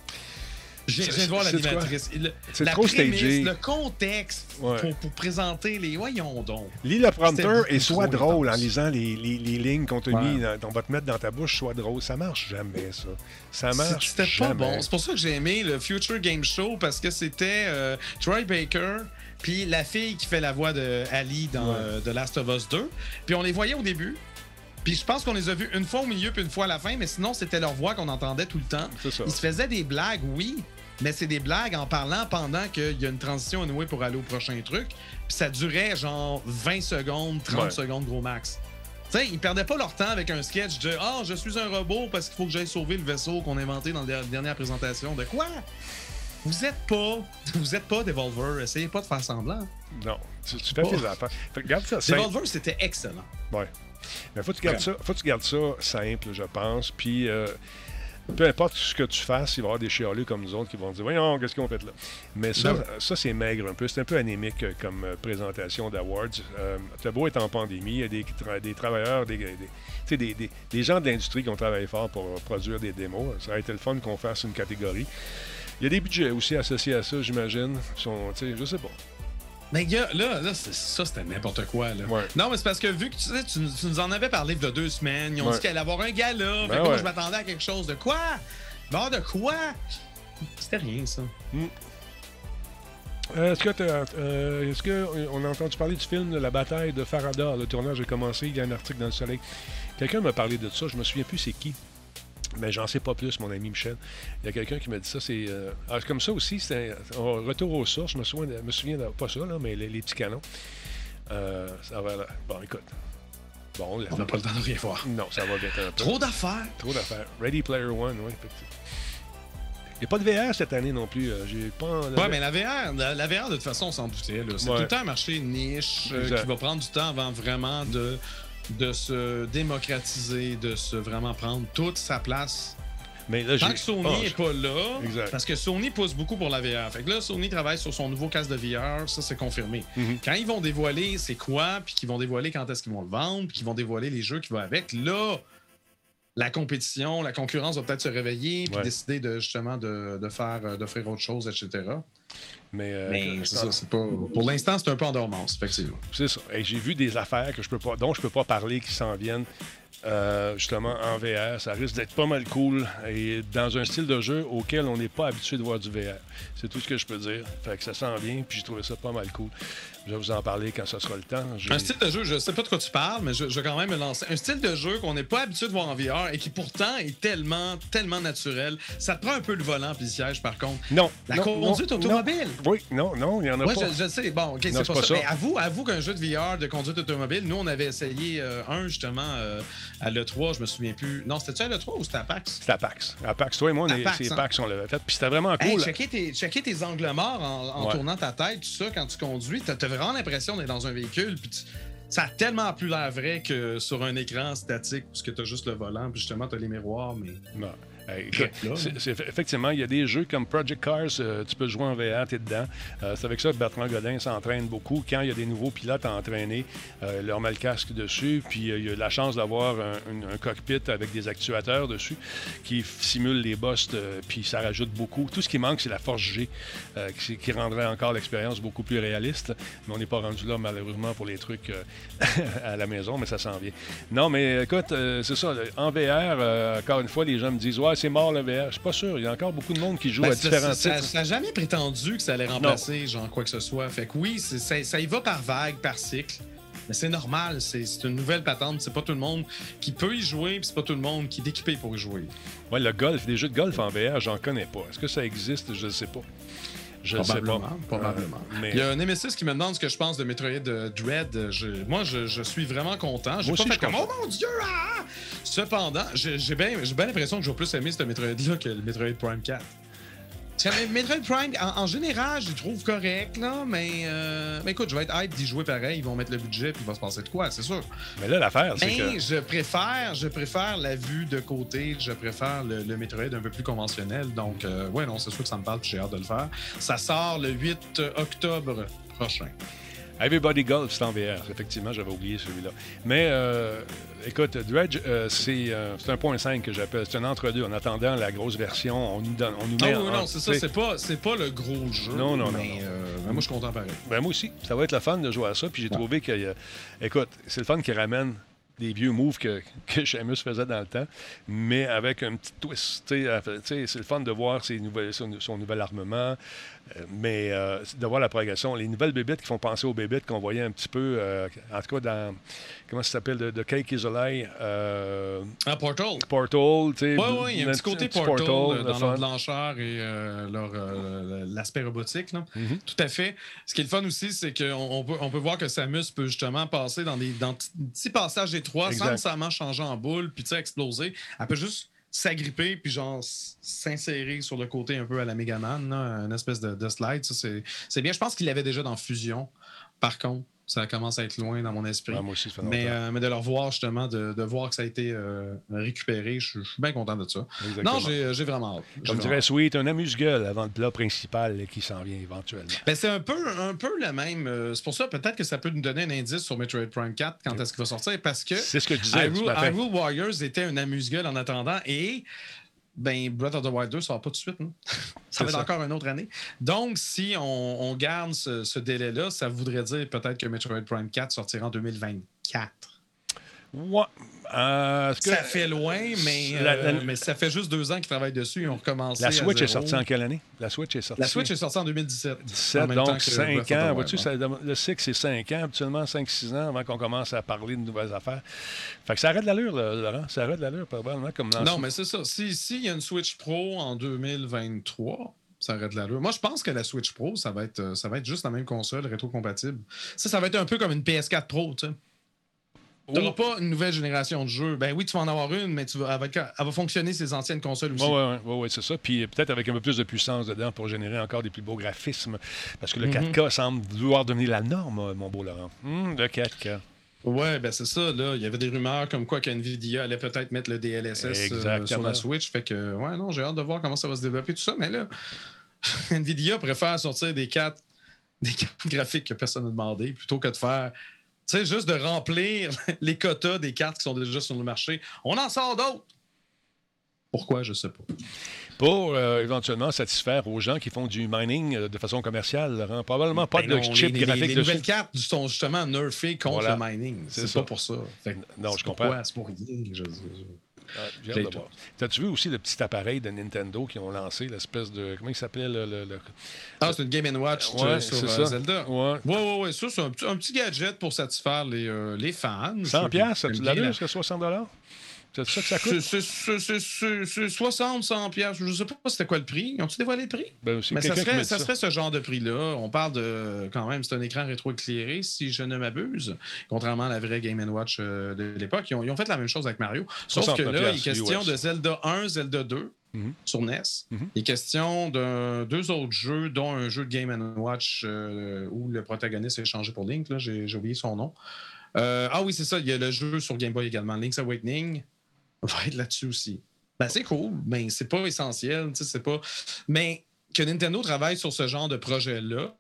Je viens de voir l'animatrice. Le- C'est La trop prémisse, stagé. le contexte Ouais. pour, pour présenter les. Voyons donc. Lis le prompter C'était et sois drôle en lisant les, les, les lignes qu'on te Ouais. mis, dans- on va te mettre dans ta bouche, sois drôle. Ça marche jamais, ça. Ça marche C'était pas bon. C'est pour ça que j'ai aimé le Future Game Show parce que c'était euh, Troy Baker. Puis la fille qui fait la voix de Ali dans Ouais. euh, The Last of Us 2. Puis on les voyait au début. Puis je pense qu'on les a vus une fois au milieu puis une fois à la fin, mais sinon c'était leur voix qu'on entendait tout le temps. Ils se faisaient des blagues, oui, mais c'est des blagues en parlant pendant qu'il y a une transition anyway pour aller au prochain truc. Puis ça durait genre 20 secondes, 30 Ouais. secondes gros max. Tu sais, ils perdaient pas leur temps avec un sketch de Ah, je suis un robot parce qu'il faut que j'aille sauver le vaisseau qu'on a inventé dans la dernière présentation. De quoi? Vous êtes pas. Vous êtes pas Devolver. Essayez pas de faire semblant. Non, tu, tu fais tes affaires. Ça. Devolver, c'était excellent. Ouais. Mais faut que tu gardes ça, faut que tu gardes ça simple, je pense. Puis euh, peu importe ce que tu fasses, il va y avoir des chialeux comme nous autres qui vont dire Voyons, qu'est-ce qu'ils ont fait là? Mais ça, Ben ça c'est maigre un peu. C'est un peu anémique euh, comme euh, présentation d'Awards. Euh, T'as beau être en pandémie, il y a des, tra- des travailleurs, des, des, des, gens de l'industrie qui ont travaillé fort pour euh, produire des démos. Ça aurait été le fun qu'on fasse une catégorie. Il y a des budgets aussi associés à ça, j'imagine. Je sais pas. Mais gars, là, là ça, c'était n'importe quoi. Là. Ouais. Non, mais c'est parce que vu que tu, sais, tu, tu nous en avais parlé il y a deux semaines, ils ont Ouais. dit qu'il allait avoir un gala. Ben fait que moi, je m'attendais à quelque chose de quoi? Bon, de quoi? C'était rien, ça. Euh, Est-ce que euh, est-ce que euh, on a entendu parler du film de La bataille de Faradar? Le tournage a commencé, il y a un article dans le Soleil. Quelqu'un m'a parlé de ça, je me souviens plus c'est qui. Mais j'en sais pas plus, mon ami Michel. Il y a quelqu'un qui m'a dit ça. C'est euh, ah, comme ça aussi, c'est un retour aux sources. Je me souviens, de- me souviens de- pas ça, là, mais les, les petits canons. Euh, ça va là. Bon, écoute. Bon, On n'a pas le temps de rien voir. Non, ça va vite un peu. Trop d'affaires. Trop d'affaires. Ready Player One, oui. Il n'y a pas de VR cette année non plus. euh, J'ai pas. Ouais, mais la VR, la, la VR, de toute façon, on s'en doutait. C'est Ouais. tout le temps un marché niche euh, qui va prendre du temps avant vraiment de, de se démocratiser, de se vraiment prendre toute sa place. Mais là, Tant que Sony Ah, n'est je- pas là, Exact. parce que Sony pousse beaucoup pour la VR. Fait que là, Sony travaille sur son nouveau casque de VR, ça c'est confirmé. Mhm. Quand ils vont dévoiler c'est quoi, puis qu'ils vont dévoiler quand est-ce qu'ils vont le vendre, puis qu'ils vont dévoiler les jeux qui vont avec, là, la compétition, la concurrence va peut-être se réveiller, puis Ouais. décider de justement de, de faire, euh, d'offrir autre chose, etc. Mais, euh, Mais je- c'est ça, c'est pas. Pour l'instant, c'est un peu en dormance, effectivement. C'est ça. Et j'ai vu des affaires que je peux pas, dont je peux pas parler qui s'en viennent. euh, justement en VR, ça risque d'être pas mal cool et dans un style de jeu auquel on n'est pas habitué de voir du VR. C'est tout ce que je peux dire. Fait que ça s'en vient, puis j'ai trouvé ça pas mal cool. Je vais vous en parler quand ce sera le temps. Un style de jeu, je sais pas de quoi tu parles, mais je, je vais quand même me lancer. Un style de jeu qu'on n'est pas habitué de voir en VR et qui pourtant est tellement, tellement naturel. Ça te prend un peu le volant puis le siège, par contre. Non. La non, conduite non, automobile. non. Oui, non, non, il y en a pas. je, je sais. Bon, OK, Non, c'est pas, ça. Mais avoue, avoue qu'un jeu de VR de conduite automobile, nous, on avait essayé euh, un, justement, euh, à l'E3, je me souviens plus. Non, c'était-tu à l'E3 ou c'était à PAX? C'était à PAX. À PAX, toi et moi, est- PAX, c'est hein? PAX, on l'avait fait. Puis c'était vraiment Hey, cool. checker, tes, checker tes angles morts en, en Ouais. tournant ta tête, tout ça, quand tu conduis. T'as vraiment l'impression d'être dans un véhicule. Puis tu- ça a tellement plus l'air vrai que sur un écran statique, parce que t'as juste le volant, puis justement, t'as les miroirs. Mais... Non. C'est- effectivement, il y a des jeux comme Project Cars, euh, tu peux jouer en VR, tu es dedans. Euh, c'est avec ça que Bertrand Godin s'entraîne beaucoup. Quand il y a des nouveaux pilotes à entraîner, euh, leur met le casque dessus, puis euh, il y a la chance d'avoir un, un- un cockpit avec des actuateurs dessus qui simulent les boss, euh, puis ça rajoute beaucoup. Tout ce qui manque, c'est la Force G, qui, qui rendrait encore l'expérience beaucoup plus réaliste. Mais on n'est pas rendu là, malheureusement, pour les trucs à la maison, mais ça s'en vient. Non, mais écoute, c'est ça. En VR, encore une fois, les gens me disent Ouais, c'est mort le VR. Je suis pas sûr. Il y a encore beaucoup de monde qui joue Ben, à différents titres. Ça n'a jamais prétendu que ça allait remplacer genre quoi que ce soit. Fait que oui, ça, ça y va par vague, par cycle. Mais c'est normal, c'est c'est une nouvelle patente. C'est pas tout le monde qui peut y jouer, puis c'est pas tout le monde qui est équipé pour y jouer. Ouais, le golf, des jeux de golf en VR, j'en connais pas. Est-ce que ça existe? Je ne sais pas. Je ne sais pas. Probablement, probablement. Euh, mais Il y a un Nemesis qui me demande ce que je pense de Metroid euh, Dread. Je- moi, je, je suis vraiment content. J'ai pas aussi, fait comme Oh mon Dieu! ah! Cependant, j'ai j'ai bien j'ai bien l'impression que je vais plus aimer ce Metroid-là que le Metroid Prime 4. Metroid Prime, en, en général, je le trouve correct, là, mais, euh, mais écoute, je vais être hype d'y jouer pareil. Ils vont mettre le budget, puis il va se passer de quoi, c'est sûr. Mais là, l'affaire, c'est Mais que. je préfère, je préfère la vue de côté, je préfère le, le Metroid un peu plus conventionnel. Donc, euh, ouais, non, c'est sûr que ça me parle, puis j'ai hâte de le faire. Ça sort le 8 octobre prochain. Everybody Golf, c'est en VR. Effectivement, j'avais oublié celui-là. Mais euh, écoute, Dredge, euh, c'est euh, c'est un point 5 que j'appelle. C'est un entre-deux. En attendant la grosse version, on nous, donne, on nous Non, met non, en- non, c'est ça, c'est pas, c'est pas le gros jeu. Non, non, non, mais, non. euh, mais moi, je suis content pareil. Ben, moi aussi. Ça va être le fun de jouer à ça. Puis j'ai trouvé que, écoute, c'est le fun qui ramène des vieux moves que, que Sheamus faisait dans le temps, mais avec un petit twist. C'est le fun de voir ses nouvelles, son, nouvel armement, euh, mais euh, de voir la progression. Les nouvelles bébites qui font penser aux bébites qu'on voyait un petit peu, euh, en tout cas dans, comment ça s'appelle, de, Cake Isolay. Euh, ah, Portal. Portal, Oui, oui, il y a un petit côté Portal, dans leur blancheur et l'aspect robotique. Là. Mm -hmm. Tout à fait. Ce qui est le fun aussi, c'est qu'on on peut, on peut voir que Samus peut justement passer dans des dans petits passages des 300, ça m'a changé en boule, puis tu sais, explosé. Elle peut juste s'agripper puis genre s'insérer sur le côté un peu à la Megaman, une espèce de, de slide. C'est bien. Je pense qu'il l'avait déjà dans Fusion, par contre ça commence à être loin dans mon esprit. Ouais, moi aussi, ça fait mais, euh, mais de le revoir justement, de, de voir que ça a été euh, récupéré, je, je suis bien content de ça. Exactement. Non, j'ai, j'ai vraiment hâte. Comme dirait Sweet, un amuse-gueule avant le plat principal qui s'en vient éventuellement. ben, c'est un peu, un peu le même. euh, c'est pour ça, peut-être que ça peut nous donner un indice sur Metroid Prime 4 quand est-ce qu'il va sortir. Parce que C'est ce que je disais. Hyrule Warriors était un amuse-gueule en attendant et ben, Breath of the Wild 2 sort pas tout de suite. non? ça va être encore une autre année. Donc, si on, on garde ce, ce délai-là, ça voudrait dire peut-être que Metroid Prime 4 sortira en 2024. Ouais. Euh, que- Ça fait loin, mais, euh, la- mais ça fait juste deux ans qu'ils travaillent dessus et ont recommencé. La à Switch est sortie en quelle année? La Switch est sortie. La Switch est sortie en 2017. 17, en même temps donc que 5 Breath of the ans. Vois-tu, le cycle, c'est 5 ans, habituellement 5-6 ans avant qu'on commence à parler de nouvelles affaires. Fait que ça arrête de l'allure, là, Laurent. Ça arrête l'allure, probablement, comme Non, mais c'est ça. S'il si, y a une Switch Pro en 2023, ça arrête l'allure. Moi, je pense que la Switch Pro, ça va être, euh, ça va être juste la même console rétro-compatible. Ça, ça va être un peu comme une PS4 Pro, tu sais. Tu n'auras pas une nouvelle génération de jeux. Ben oui, tu vas en avoir une, mais tu vas, elle, va, elle va fonctionner ses anciennes consoles aussi. Oui, ouais, ouais, ouais, c'est ça. Puis euh, peut-être avec un peu plus de puissance dedans pour générer encore des plus beaux graphismes. Parce que le Mhm. 4K semble vouloir devenir la norme, euh, mon beau Laurent. Hum, le 4K. Ouais, ben c'est ça. Là, il y avait des rumeurs comme quoi qu'NVIDIA allait peut-être mettre le DLSS euh, sur la Switch. Fait que, ouais, non, j'ai hâte de voir comment ça va se développer tout ça. Mais là, NVIDIA préfère sortir des cartes, des cartes graphiques que personne n'a demandé plutôt que de faire, sais, juste de remplir les quotas des cartes qui sont déjà sur le marché. On en sort d'autres. Pourquoi, je sais pas. pour euh, éventuellement satisfaire aux gens qui font du mining euh, de façon commerciale, Laurent. Probablement pas Ben de non, chip les, les- graphique les dessus. nouvelles cartes sont justement nerfées contre Voilà. le mining. C'est pas pour ça. Fait Non, je pourquoi, comprends. C'est pour rien. je- je- Ah, j'ai hâte de voir. T'as-tu vu aussi le petit appareil de Nintendo qu'ils ont lancé, l'espèce de. Comment il s'appelait le. le- le- Ah, c'est une Game Watch Ouais, euh, sur euh, ça. Zelda. Ouais. Ouais, ouais, ouais. Ça, c'est un, petit- un petit gadget pour satisfaire les, euh, les fans. 100 Ceux qui piastres, aiment tu bien l'as jusqu'à 60 C'est ça que ça coûte? c'est- c'est- c'est- c'est- C'est 60, 100 piastres. Je sais pas c'était quoi le prix. Ont-tu dévoilé le prix? Ben, Mais ça serait, ça ça. serait ce genre de prix-là. On parle de, quand même, c'est un écran rétroéclairé, si je ne m'abuse, contrairement à la vraie Game Watch euh, de l'époque. Ils ont, ils ont fait la même chose avec Mario. Sauf que 69 là, il est question US. de Zelda 1, Zelda 2 Mhm. sur NES. Il est question de deux autres jeux, dont un jeu de Game Watch euh, où le protagoniste est changé pour Link. j'ai oublié son nom. Euh, ah oui, c'est ça. Il y a le jeu sur Game Boy également. Link's Awakening va être là-dessus aussi. Ben, c'est cool, mais c'est pas essentiel. C'est pas... Mais que Nintendo travaille sur ce genre de projet-là,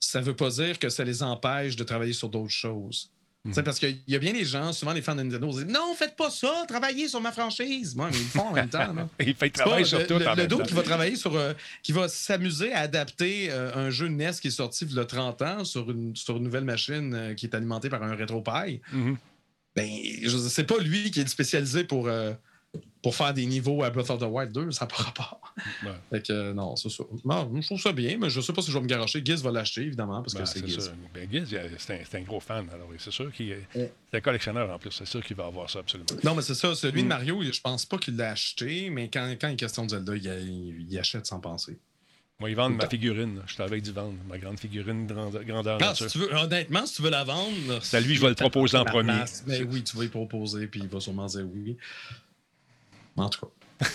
ça veut pas dire que ça les empêche de travailler sur d'autres choses. Sais, Parce qu'il y a bien des gens, souvent les fans de Nintendo, disent Non, faites pas ça, travaillez sur ma franchise. Moi, mais ils le font en même temps. là. Il fait travailler sur le- tout le, en le même temps. qui va travailler sur. euh, qui va s'amuser à adapter euh, un jeu NES qui est sorti il y a 30 ans sur une, sur une nouvelle machine euh, qui est alimentée par un RetroPie. Mhm. Ben, je veux dire, c'est pas lui qui est spécialisé pour, euh, pour faire des niveaux à Breath of the Wild 2, ça n'a pas rapport. Ouais. Fait que, euh, non, c'est ça. Non, je trouve ça bien, mais je sais pas si je vais me garocher. Giz va l'acheter, évidemment, parce Ben, que c'est c'est Giz. Ben, Giz, c'est un, c'est un gros fan. Alors, c'est sûr qu'il est, c'est un collectionneur en plus. C'est sûr qu'il va avoir ça absolument. Non, mais c'est ça. Celui Mm. de Mario, je pense pas qu'il l'a acheté, mais quand, quand il est question de Zelda, il, il- il achète sans penser. Moi, ils vendent ma figurine. Je suis avec d'y vendre. Ma grande figurine grandeur, grandeur Ah, nature. si tu veux, honnêtement, si tu veux la vendre. C'est à lui que je vais le proposer en premier. place. Mais oui, tu vas y proposer, puis il va sûrement dire oui. En tout cas.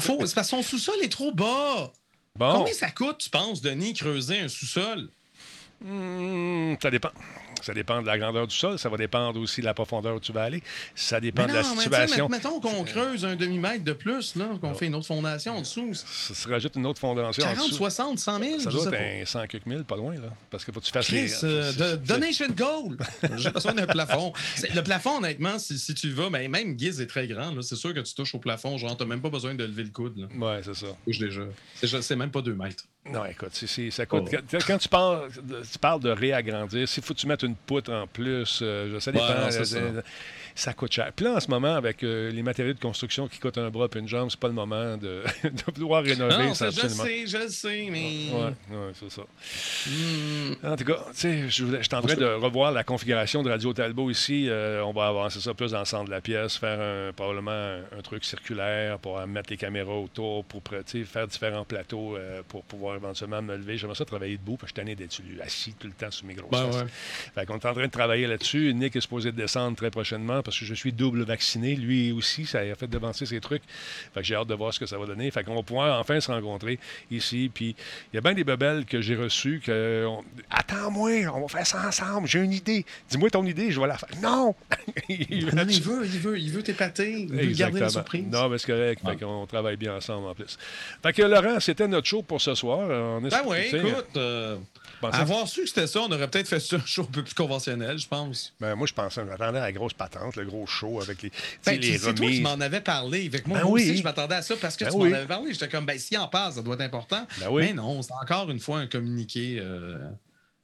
Faut, c'est parce que son sous-sol est trop bas. Bon. Combien ça coûte, tu penses, Denis, creuser un sous-sol? Hmm, ça dépend. Ça dépend de la grandeur du sol. Ça va dépendre aussi de la profondeur où tu vas aller. Ça dépend de la mais situation. met- mettons qu'on creuse un demi-mètre de plus, là, qu'on fait une autre fondation en dessous. Ça se rajoute une autre fondation. en 40, dessous. 60, 100 000, Ça doit être un 100 quelques mille, pas loin, là. Parce qu'il faut que tu fasses Chris, les. euh, de- donation goal! J'ai besoin d'un plafond. Le plafond, honnêtement, si, si tu vas, ben, même Giz est très grand. là. C'est sûr que tu touches au plafond. Genre, t'as même pas besoin de lever le coude. Ouais, c'est ça. Touche déjà. C'est même pas deux mètres. Non, écoute, c'est- c'est- ça coûte. Oh. Quand, quand tu, parles, de- tu parles de réagrandir, s'il faut que tu mettes une poutre en plus, euh, ça dépend. Ouais, non, c'est euh, ça. coûte cher. Puis là, en ce moment, avec euh, les matériaux de construction qui coûtent un bras et une jambe, c'est pas le moment de, de vouloir rénover. Non, ça, je absolument. sais, je le sais, mais. Ouais, ouais, c'est ça. Hmm. En tout cas, tu sais, je suis en train de revoir la configuration de Radio Talbot ici. Euh, on va avancer ça plus dans le centre de la pièce, faire un- probablement un, un truc circulaire pour euh, mettre les caméras autour, pour faire différents plateaux euh, pour pouvoir éventuellement me lever. J'aimerais ça travailler debout, parce que je suis tanné d'être assis tout le temps sur mes grosses Ben ouais. Fait qu'on est en train de travailler là-dessus. Nick est supposé descendre très prochainement parce que je suis double vacciné. Lui aussi, ça a fait devancer ses trucs. Fait que j'ai hâte de voir ce que ça va donner. Fait qu'on va pouvoir enfin se rencontrer ici. Puis il y a bien des bebelles que j'ai reçues que. on- Attends-moi, on va faire ça ensemble. J'ai une idée. Dis-moi ton idée, je vais la faire. Non! il, Non, mais il veut, il veut, il veut t'épater. Il veut garder la surprise. Non, mais c'est correct. Fait qu'on travaille bien ensemble en plus. Fait que Laurent, c'était notre show pour ce soir. On Ben oui, écoute. euh, avoir su que c'était ça, on aurait peut-être fait ça un show un peu plus conventionnel, je pense. Ben, moi, je pensais, je m'attendais à la grosse patente, le gros show avec les, tu sais, Ben, les tu- c'est toi remises. m'en avais parlé. Avec moi, Ben moi oui. aussi, je m'attendais à ça parce que Ben tu oui. m'en avais parlé. J'étais comme, ben, si en passe, ça doit être important. Ben oui. Mais non, c'est encore une fois un communiqué. euh,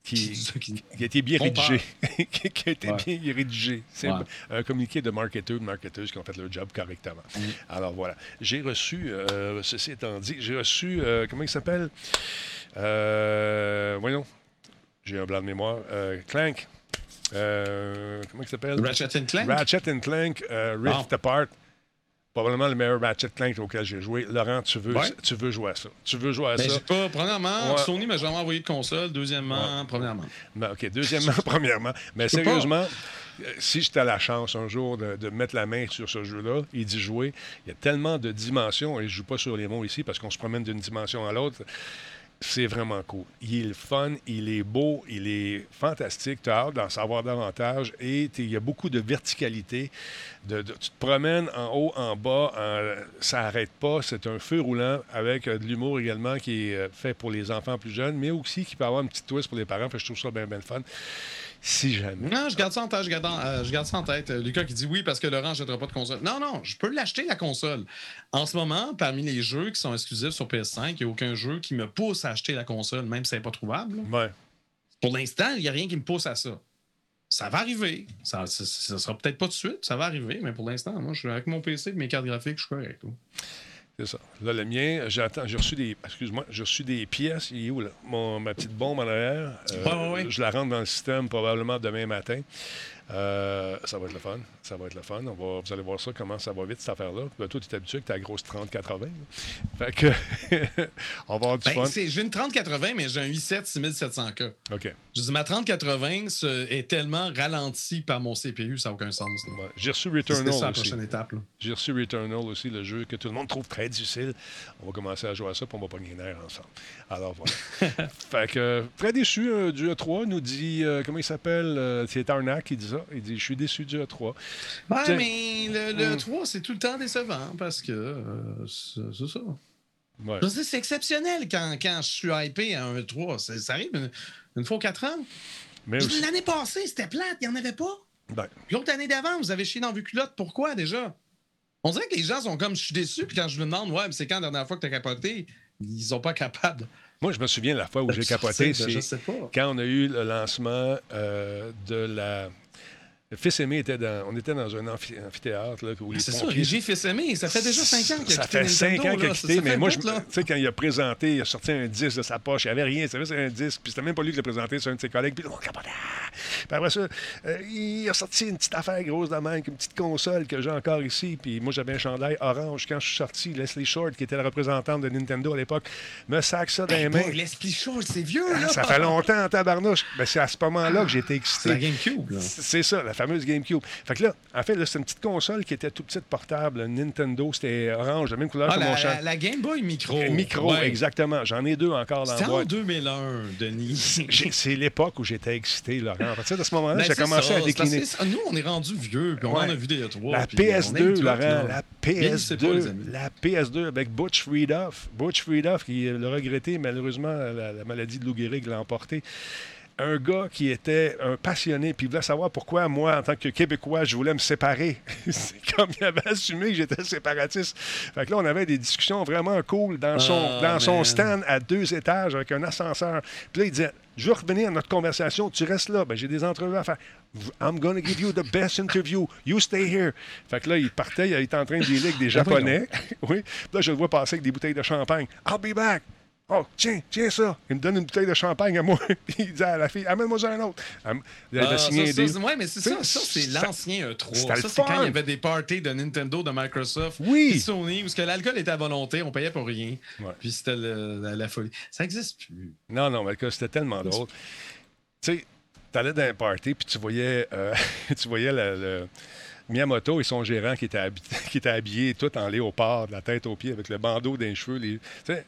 qui, qui- qui a été bien rédigé. qui a été Ouais. bien rédigé. C'est Ouais. un communiqué de marketeurs, de marketeuses qui ont fait leur job correctement. Alors voilà. J'ai reçu, euh, ceci étant dit, j'ai reçu, euh, comment il s'appelle? Euh, Voyons, j'ai un blanc de mémoire. Euh, Clank. Euh, comment il s'appelle? Ratchet and Clank? Ratchet and Clank, euh, Rift Apart. Probablement le meilleur Ratchet Clank auquel j'ai joué. Laurent, tu veux, Ouais. tu veux jouer à ça. Tu veux jouer à Ben, ça? pas, premièrement, Ouais. Sony m'a jamais envoyé de console. Deuxièmement, premièrement. Ben, OK. Deuxièmement, premièrement. Mais sérieusement, si j'étais à la chance un jour de, de mettre la main sur ce jeu-là et d'y jouer, il y a tellement de dimensions, et je ne joue pas sur les mots ici parce qu'on se promène d'une dimension à l'autre. C'est vraiment cool. Il est fun, il est beau, il est fantastique. Tu as hâte d'en savoir davantage et il y a beaucoup de verticalité. Tu te promènes en haut, en bas, ça n'arrête pas. C'est un feu roulant avec euh, de l'humour également qui est euh, fait pour les enfants plus jeunes, mais aussi qui peut avoir une petite twist pour les parents. Je trouve ça bien, bien fun. Si jamais. Non, je garde ça en tête. Je garde, en- euh, je garde ça en tête. Euh, Lucas qui dit oui parce que Laurent n'achètera pas de console. Non, non, je peux l'acheter la console. En ce moment, parmi les jeux qui sont exclusifs sur PS5, il n'y a aucun jeu qui me pousse à acheter la console, même si c'est pas trouvable. Ouais. Pour l'instant, il n'y a rien qui me pousse à ça. Ça va arriver. Ça, ça, ça sera peut-être pas tout de suite, ça va arriver, mais pour l'instant, moi, je suis avec mon PC et mes cartes graphiques, je suis correct. C'est ça. Là, le mien, j'attends. J'ai reçu des. Excuse-moi, j'ai reçu des pièces. Il est où, là? Mon, ma petite bombe en arrière. Euh, Ouais, ouais, ouais. Je la rentre dans le système probablement demain matin. Euh, ça va être le fun. Ça va être le fun. On va, vous allez voir ça, comment ça va vite, cette affaire-là. Ben, toi, tu es habitué que tu as la grosse 30-80. là. Fait que. on va avoir du Ben, fun. c'est- j'ai une 3080, mais j'ai un i7 6700K. OK. Je dis, ma 3080 ce- est tellement ralentie par mon CPU, ça n'a aucun sens. J'ai reçu Returnal ça la prochaine étape. J'ai reçu Returnal aussi, le jeu que tout le monde trouve très difficile. On va commencer à jouer à ça, puis on va pogner les nerfs ensemble. Alors voilà. fait que, euh, très déçu euh, du E3, nous dit, euh, comment il s'appelle C'est Tarnac qui dit ça. Il dit, je suis déçu du E3. Ouais, Tiens. mais le, le Mm. 3, c'est tout le temps décevant parce que euh, c'est ça. Ouais. C'est exceptionnel quand, quand je suis hypé à un 3. C'est- Ça arrive une, une fois aux 4 ans. Aussi- L'année passée, c'était plate, il n'y en avait pas. Ben, L'autre année d'avant, vous avez chié dans vos culottes. Pourquoi déjà? On dirait que les gens sont comme je suis déçu, puis quand je me demande, ouais, mais c'est quand la dernière fois que tu as capoté, ils sont pas capables. moi, je me souviens de la fois où j'ai capoté, c'est quand on a eu le lancement euh, de la... Le fils aimé était dans... On était dans un amphi- amphithéâtre là, où les C'est ça, Régis fils aimé, ça fait déjà 5 ans qu'il a Ça quitté fait 5 Nintendo, ans qu'il a quitté, Ça mais moi, tu sais, quand il a présenté, il a sorti un disque de sa poche, il n'y avait rien, ça c'est un disque, puis c'était même pas lui qui l'a présenté, c'est un de ses collègues, puis capotait. Puis après ça, euh, il a sorti une petite affaire grosse de même, une petite console que j'ai encore ici, puis moi j'avais un chandail orange quand je suis sorti, Leslie Short, qui était la représentante de Nintendo à l'époque, me sac ça dans les mains. L'esprit chaud, c'est vieux, Ah, là. Ça fait longtemps en tabarnouche. Ben, c'est à ce moment-là que été excité. C'est la GameCube, là. C'est ça, fameuse GameCube. Fait que là, en fait, c'est une petite console qui était tout petite portable. Nintendo, c'était orange, la même couleur Ah, que la, mon champ. la- la Game Boy Micro. Micro, Ouais. exactement. J'en ai deux encore dans C'était la en boîte. 2001, Denis. C'est l'époque où j'étais excité, Laurent. À partir de ce moment-là, Ben, j'ai commencé ça, à décliner. Nous, on est rendu vieux, puis on Ouais. en a vu des trois. La puis on aime PS2, tout, Laurent, la Vieillissez pas, les PS2, amis. la PS2 avec Butch Friedoff. Butch Friedoff, qui l'a regretté, malheureusement, la, la maladie de Lou Gehrig l'a emporté. Un gars qui était un passionné, puis il voulait savoir pourquoi, moi, en tant que Québécois, je voulais me séparer. C'est comme il avait assumé que j'étais séparatiste. Fait que là, on avait des discussions vraiment cool dans son, Ah, dans son stand à deux étages avec un ascenseur. Puis là, il disait Je veux revenir à notre conversation, tu restes là. Ben, j'ai des entrevues à faire. I'm going to give you the best interview. You stay here. Fait que là, il partait, il était en train de dealer avec des Ben Japonais. oui. Puis là, je le vois passer avec des bouteilles de champagne. I'll be back. Oh, tiens, tiens ça. Il me donne une bouteille de champagne à moi. Puis il dit à la fille, amène-moi un autre. Il avait Ah, signé ça, c'est- ouais, mais c'est ça, c'est l'ancien E3. c'était le Ça, c'est quand il y avait des parties de Nintendo, de Microsoft, Oui. Sony, où que l'alcool était à volonté, on payait pour rien. Ouais. Puis c'était la, la folie. Ça n'existe plus. Non, non, mais c'était tellement drôle. Tu sais, t'allais dans un party, puis tu voyais, euh, tu voyais le- Miyamoto et son gérant qui était, habillé tout en léopard, de la tête aux pieds, avec le bandeau d'un cheveux.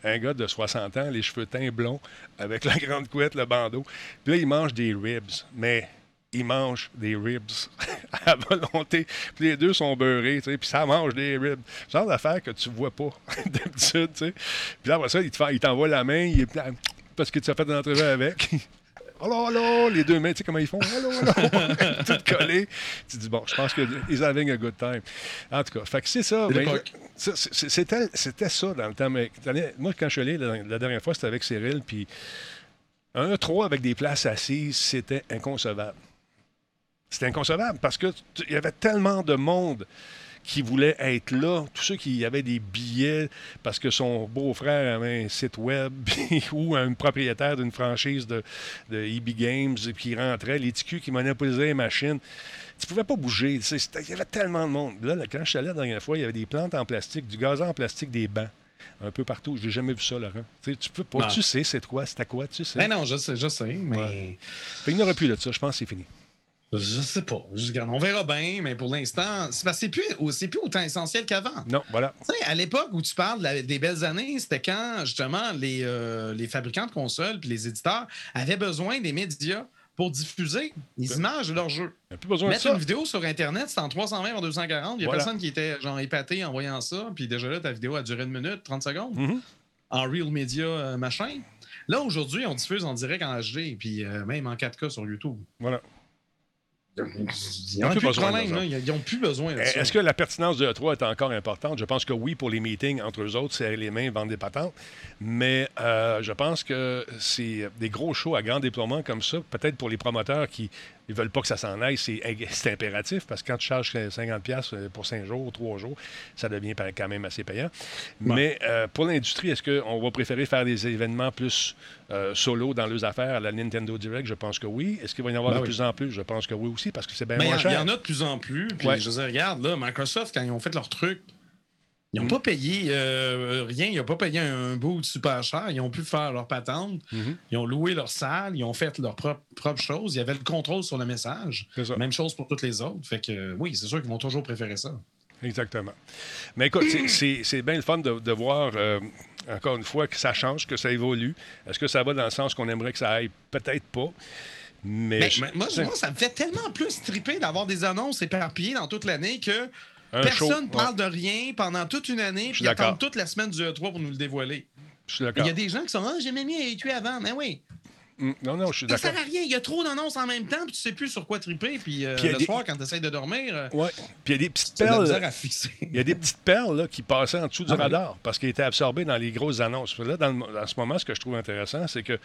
Un gars de 60 ans, les cheveux teints blonds, avec la grande couette, le bandeau. Puis là, il mange des ribs, mais il mange des ribs à volonté. Puis les deux sont beurrés, tu sais, puis ça mange des ribs. Genre d'affaire que tu vois pas d'habitude, tu sais. Puis là, après ça, il t'envoie la main, il est parce que tu as fait une entrevue avec. Allô, allô, les deux mains, tu sais comment ils font? Allô, allô, tout collé. Tu dis, bon, je pense qu'ils having a good time. En tout cas, fait que c'est ça. C'est- C'était c'était ça dans le temps. Mais moi, quand je suis allé la, la dernière fois, c'était avec Cyril, puis un 3 avec des places assises, c'était inconcevable. C'était inconcevable parce que tu- il y avait tellement de monde qui voulait être là, tous ceux qui avaient des billets parce que son beau-frère avait un site web ou un propriétaire d'une franchise de, de EB Games et qui rentrait, les TQ qui monopolisaient les machines. Tu pouvais pas bouger. Il y avait tellement de monde. Là, là, quand je suis allé la dernière fois, il y avait des plantes en plastique, du gazon en plastique, des bancs. Un peu partout. J'ai jamais vu ça, Laurent. Tu peux pas. Non. Tu sais, c'est quoi, c'est à quoi, tu sais? Ben non, je sais, je sais, mais. Fait qu'il n'y aura plus de ça. Je pense que c'est fini. Je sais pas. Je regarde, on verra bien, mais pour l'instant, c'est parce que c'est plus, c'est plus autant essentiel qu'avant. Non, voilà. Tu sais, à l'époque où tu parles de la- des belles années, c'était quand justement les, euh, les fabricants de consoles puis les éditeurs avaient besoin des médias pour diffuser les images de leurs jeux. Il n'y a plus besoin de ça. une vidéo sur Internet, c'est en 320 en 240. Il n'y a Voilà. personne qui était genre épaté en voyant ça. Puis déjà là, ta vidéo a duré une minute, 30 secondes. Mhm. En real media euh, machin. Là, aujourd'hui, on diffuse en direct en HD, puis euh, même en 4K sur YouTube. Voilà. Ils n'ont plus problème. Ils besoin de ça. Est-ce que la pertinence de E3 est encore importante? Je pense que oui, pour les meetings entre eux autres, serrer les mains, vendre des patentes. Mais euh, je pense que c'est des gros shows à grand déploiement comme ça, peut-être pour les promoteurs qui ne veulent pas que ça s'en aille, c'est impératif parce que quand tu charges 50$ pour 5 jours, 3 jours, ça devient quand même assez payant. Mais euh, pour l'industrie, est-ce qu'on va préférer faire des événements plus euh, solo dans leurs affaires à la Nintendo Direct? Je pense que oui. Est-ce qu'il va y en avoir Ben de oui. plus en plus? Je pense que oui aussi parce que c'est bien y, moins en- il y cher. en a de plus en plus. Puis Ouais. je veux dire, regarde, là, Microsoft, quand ils ont fait leur truc, ils n'ont pas payé euh, rien. Ils n'ont pas payé un bout super cher. Ils ont pu faire leur patente. Ils ont loué leur salle. Ils ont fait leurs propres propres choses. Il y avait le contrôle sur le message. Même chose pour toutes les autres. Fait que euh, oui, c'est sûr qu'ils vont toujours préférer ça. Exactement. Mais écoute, c'est- bien le fun de, de voir, euh, encore une fois, que ça change, que ça évolue. Est-ce que ça va dans le sens qu'on aimerait que ça aille? Peut-être pas. Mais, Mais, je- moi, moi, ça me fait tellement plus triper d'avoir des annonces éparpillées dans toute l'année que Un personne show, parle de rien pendant toute une année, puis ils attendent toute la semaine du E3 pour nous le dévoiler. Il y a des gens qui sont Ah, j'ai même mis à tuer avant. Mais oui. Mm, Non, non, je suis Ça d'accord. sert à rien. Il y a trop d'annonces en même temps, puis tu sais plus sur quoi triper. Puis, euh, Puis il y a le des- soir, quand tu essaies de dormir, euh, Ouais. Puis il y a des petites de perles. à fixer. Il y a des petites perles là, qui passaient en dessous du Ah oui. radar parce qu'ils étaient absorbés dans les grosses annonces. Là, dans, le- dans ce moment, ce que je trouve intéressant, c'est que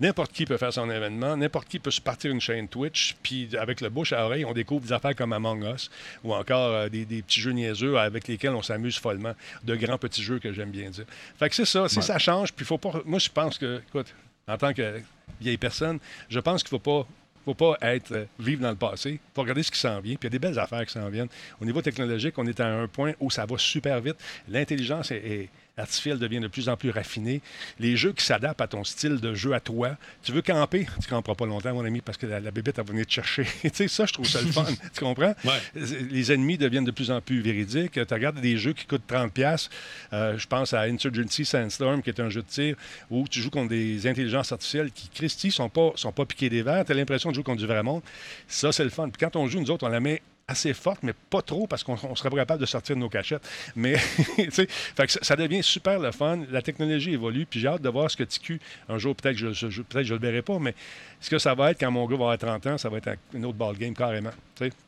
n'importe qui peut faire son événement, n'importe qui peut se partir une chaîne Twitch, puis avec le bouche à oreille, on découvre des affaires comme Among Us ou encore euh, des, des petits jeux niaiseux avec lesquels on s'amuse follement. De grands petits jeux que j'aime bien dire. Fait que c'est ça. Si Ouais. ça change, puis faut pas. Moi, je pense que, écoute, en tant que vieille personne, je pense qu'il faut pas faut pas être euh, vivre dans le passé. Il faut regarder ce qui s'en vient. Puis il y a des belles affaires qui s'en viennent. Au niveau technologique, on est à un point où ça va super vite. L'intelligence est- artificielle devient de plus en plus raffinée. Les jeux qui s'adaptent à ton style de jeu à toi. Tu veux camper, tu camperas pas longtemps, mon ami, parce que la, la bébête, elle va venir te chercher. tu sais, ça, je trouve ça le fun. tu comprends? Les ennemis deviennent de plus en plus véridiques. Tu regardes des jeux qui coûtent 30$. Euh, je pense à Insurgency Sandstorm, qui est un jeu de tir où tu joues contre des intelligences artificielles qui, Christy, sont pas, sont pas piquées des verres. Tu as l'impression de jouer contre du vrai monde. Ça, c'est le fun. Puis quand on joue, nous autres, on la met assez forte, mais pas trop, parce qu'on on serait pas capable de sortir de nos cachettes. Mais, tu sais, fait que ça, ça devient super le fun. La technologie évolue, puis j'ai hâte de voir ce que TQ, un jour, peut-être que je, je- peut-être je le verrai pas, mais ce que ça va être quand mon gars va avoir 30 ans, ça va être un- une autre ball game carrément.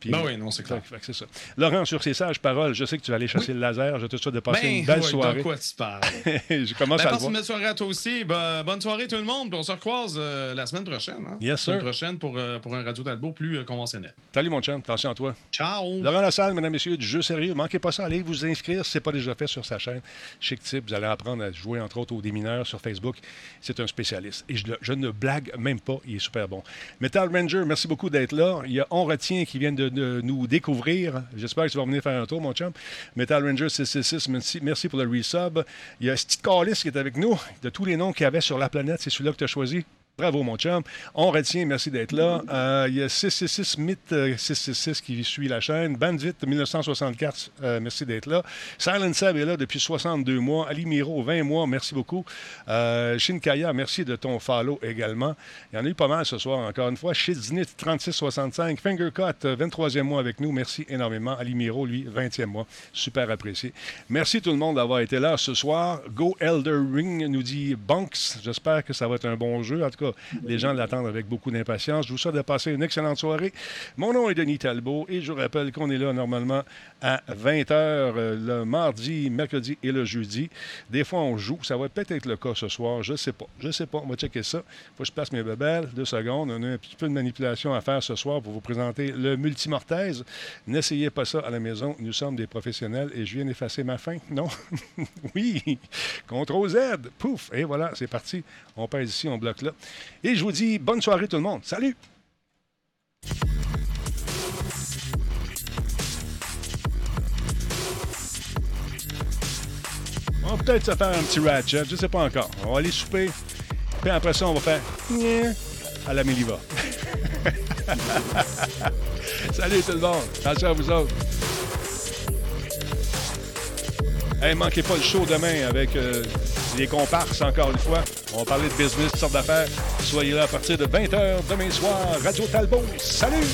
Puis- Ben oui, non, c'est clair. C'est ça. Laurent, sur ces sages paroles, je sais que tu vas aller chasser le laser. Je te souhaite de passer Ben, une belle soirée. De quoi tu parles? je commence Ben, à passe une belle soirée à toi aussi. Ben, bonne soirée tout le monde. Puis on se recroise euh, la semaine prochaine. hein? Yes, La semaine sir. prochaine pour, euh, pour un Radio Talbot plus euh, conventionnel. Salut mon chum, attention à toi. Ciao. Laurent Lassalle, mesdames, messieurs, du jeu sérieux. Manquez pas ça, allez vous inscrire si ce n'est pas déjà fait sur sa chaîne. Chic Tip, vous allez apprendre à jouer entre autres aux démineurs sur Facebook. C'est un spécialiste. Et je, ne blague même pas, il est super bon. Metal Ranger, merci beaucoup d'être là. Il y a On Retient qui vient de, de nous découvrir. J'espère que tu vas venir faire un tour, mon chum. Metal Ranger 666, merci, merci pour le resub. Il y a Steve Callis qui est avec nous. De tous les noms qu'il y avait sur la planète, c'est celui-là que tu as choisi? Bravo, mon chum. On retient, merci d'être là. Euh, il y a 666 Myth euh, 666 qui suit la chaîne. Bandit 1964, euh, merci d'être là. Silent Sab est là depuis 62 mois. Ali Miro, 20 mois, merci beaucoup. Euh, Shinkaya, merci de ton follow également. Il y en a eu pas mal ce soir, encore une fois. Shiznit 3665, Fingercut, euh, 23e mois avec nous. Merci énormément. Ali Miro, lui, 20e mois. Super apprécié. Merci tout le monde d'avoir été là ce soir. Go Elder Ring, nous dit Banks. J'espère que ça va être un bon jeu. En tout cas, les gens l'attendent avec beaucoup d'impatience. Je vous souhaite de passer une excellente soirée. Mon nom est Denis Talbot et je vous rappelle qu'on est là normalement à 20h le mardi, mercredi et le jeudi. Des fois, on joue. Ça va peut-être être le cas ce soir. Je ne sais pas. Je ne sais pas. On va checker ça. faut que je place mes bebelles. Deux secondes. On a un petit peu de manipulation à faire ce soir pour vous présenter le multimortaise. N'essayez pas ça à la maison. Nous sommes des professionnels et je viens d'effacer ma fin. Non? oui! CTRL Z. Pouf! Et voilà, c'est parti. On pèse ici, on bloque là. Et je vous dis bonne soirée tout le monde. Salut! On va peut-être se faire un petit ratchet, je ne sais pas encore. On va aller souper, puis après ça, on va faire à la Méliva. Salut tout le monde, attention à vous autres. Hey, manquez pas le show demain avec euh, les comparses, encore une fois. On va parler de business, toutes sortes d'affaires. Soyez là à partir de 20h demain soir. Radio Talbot. Salut!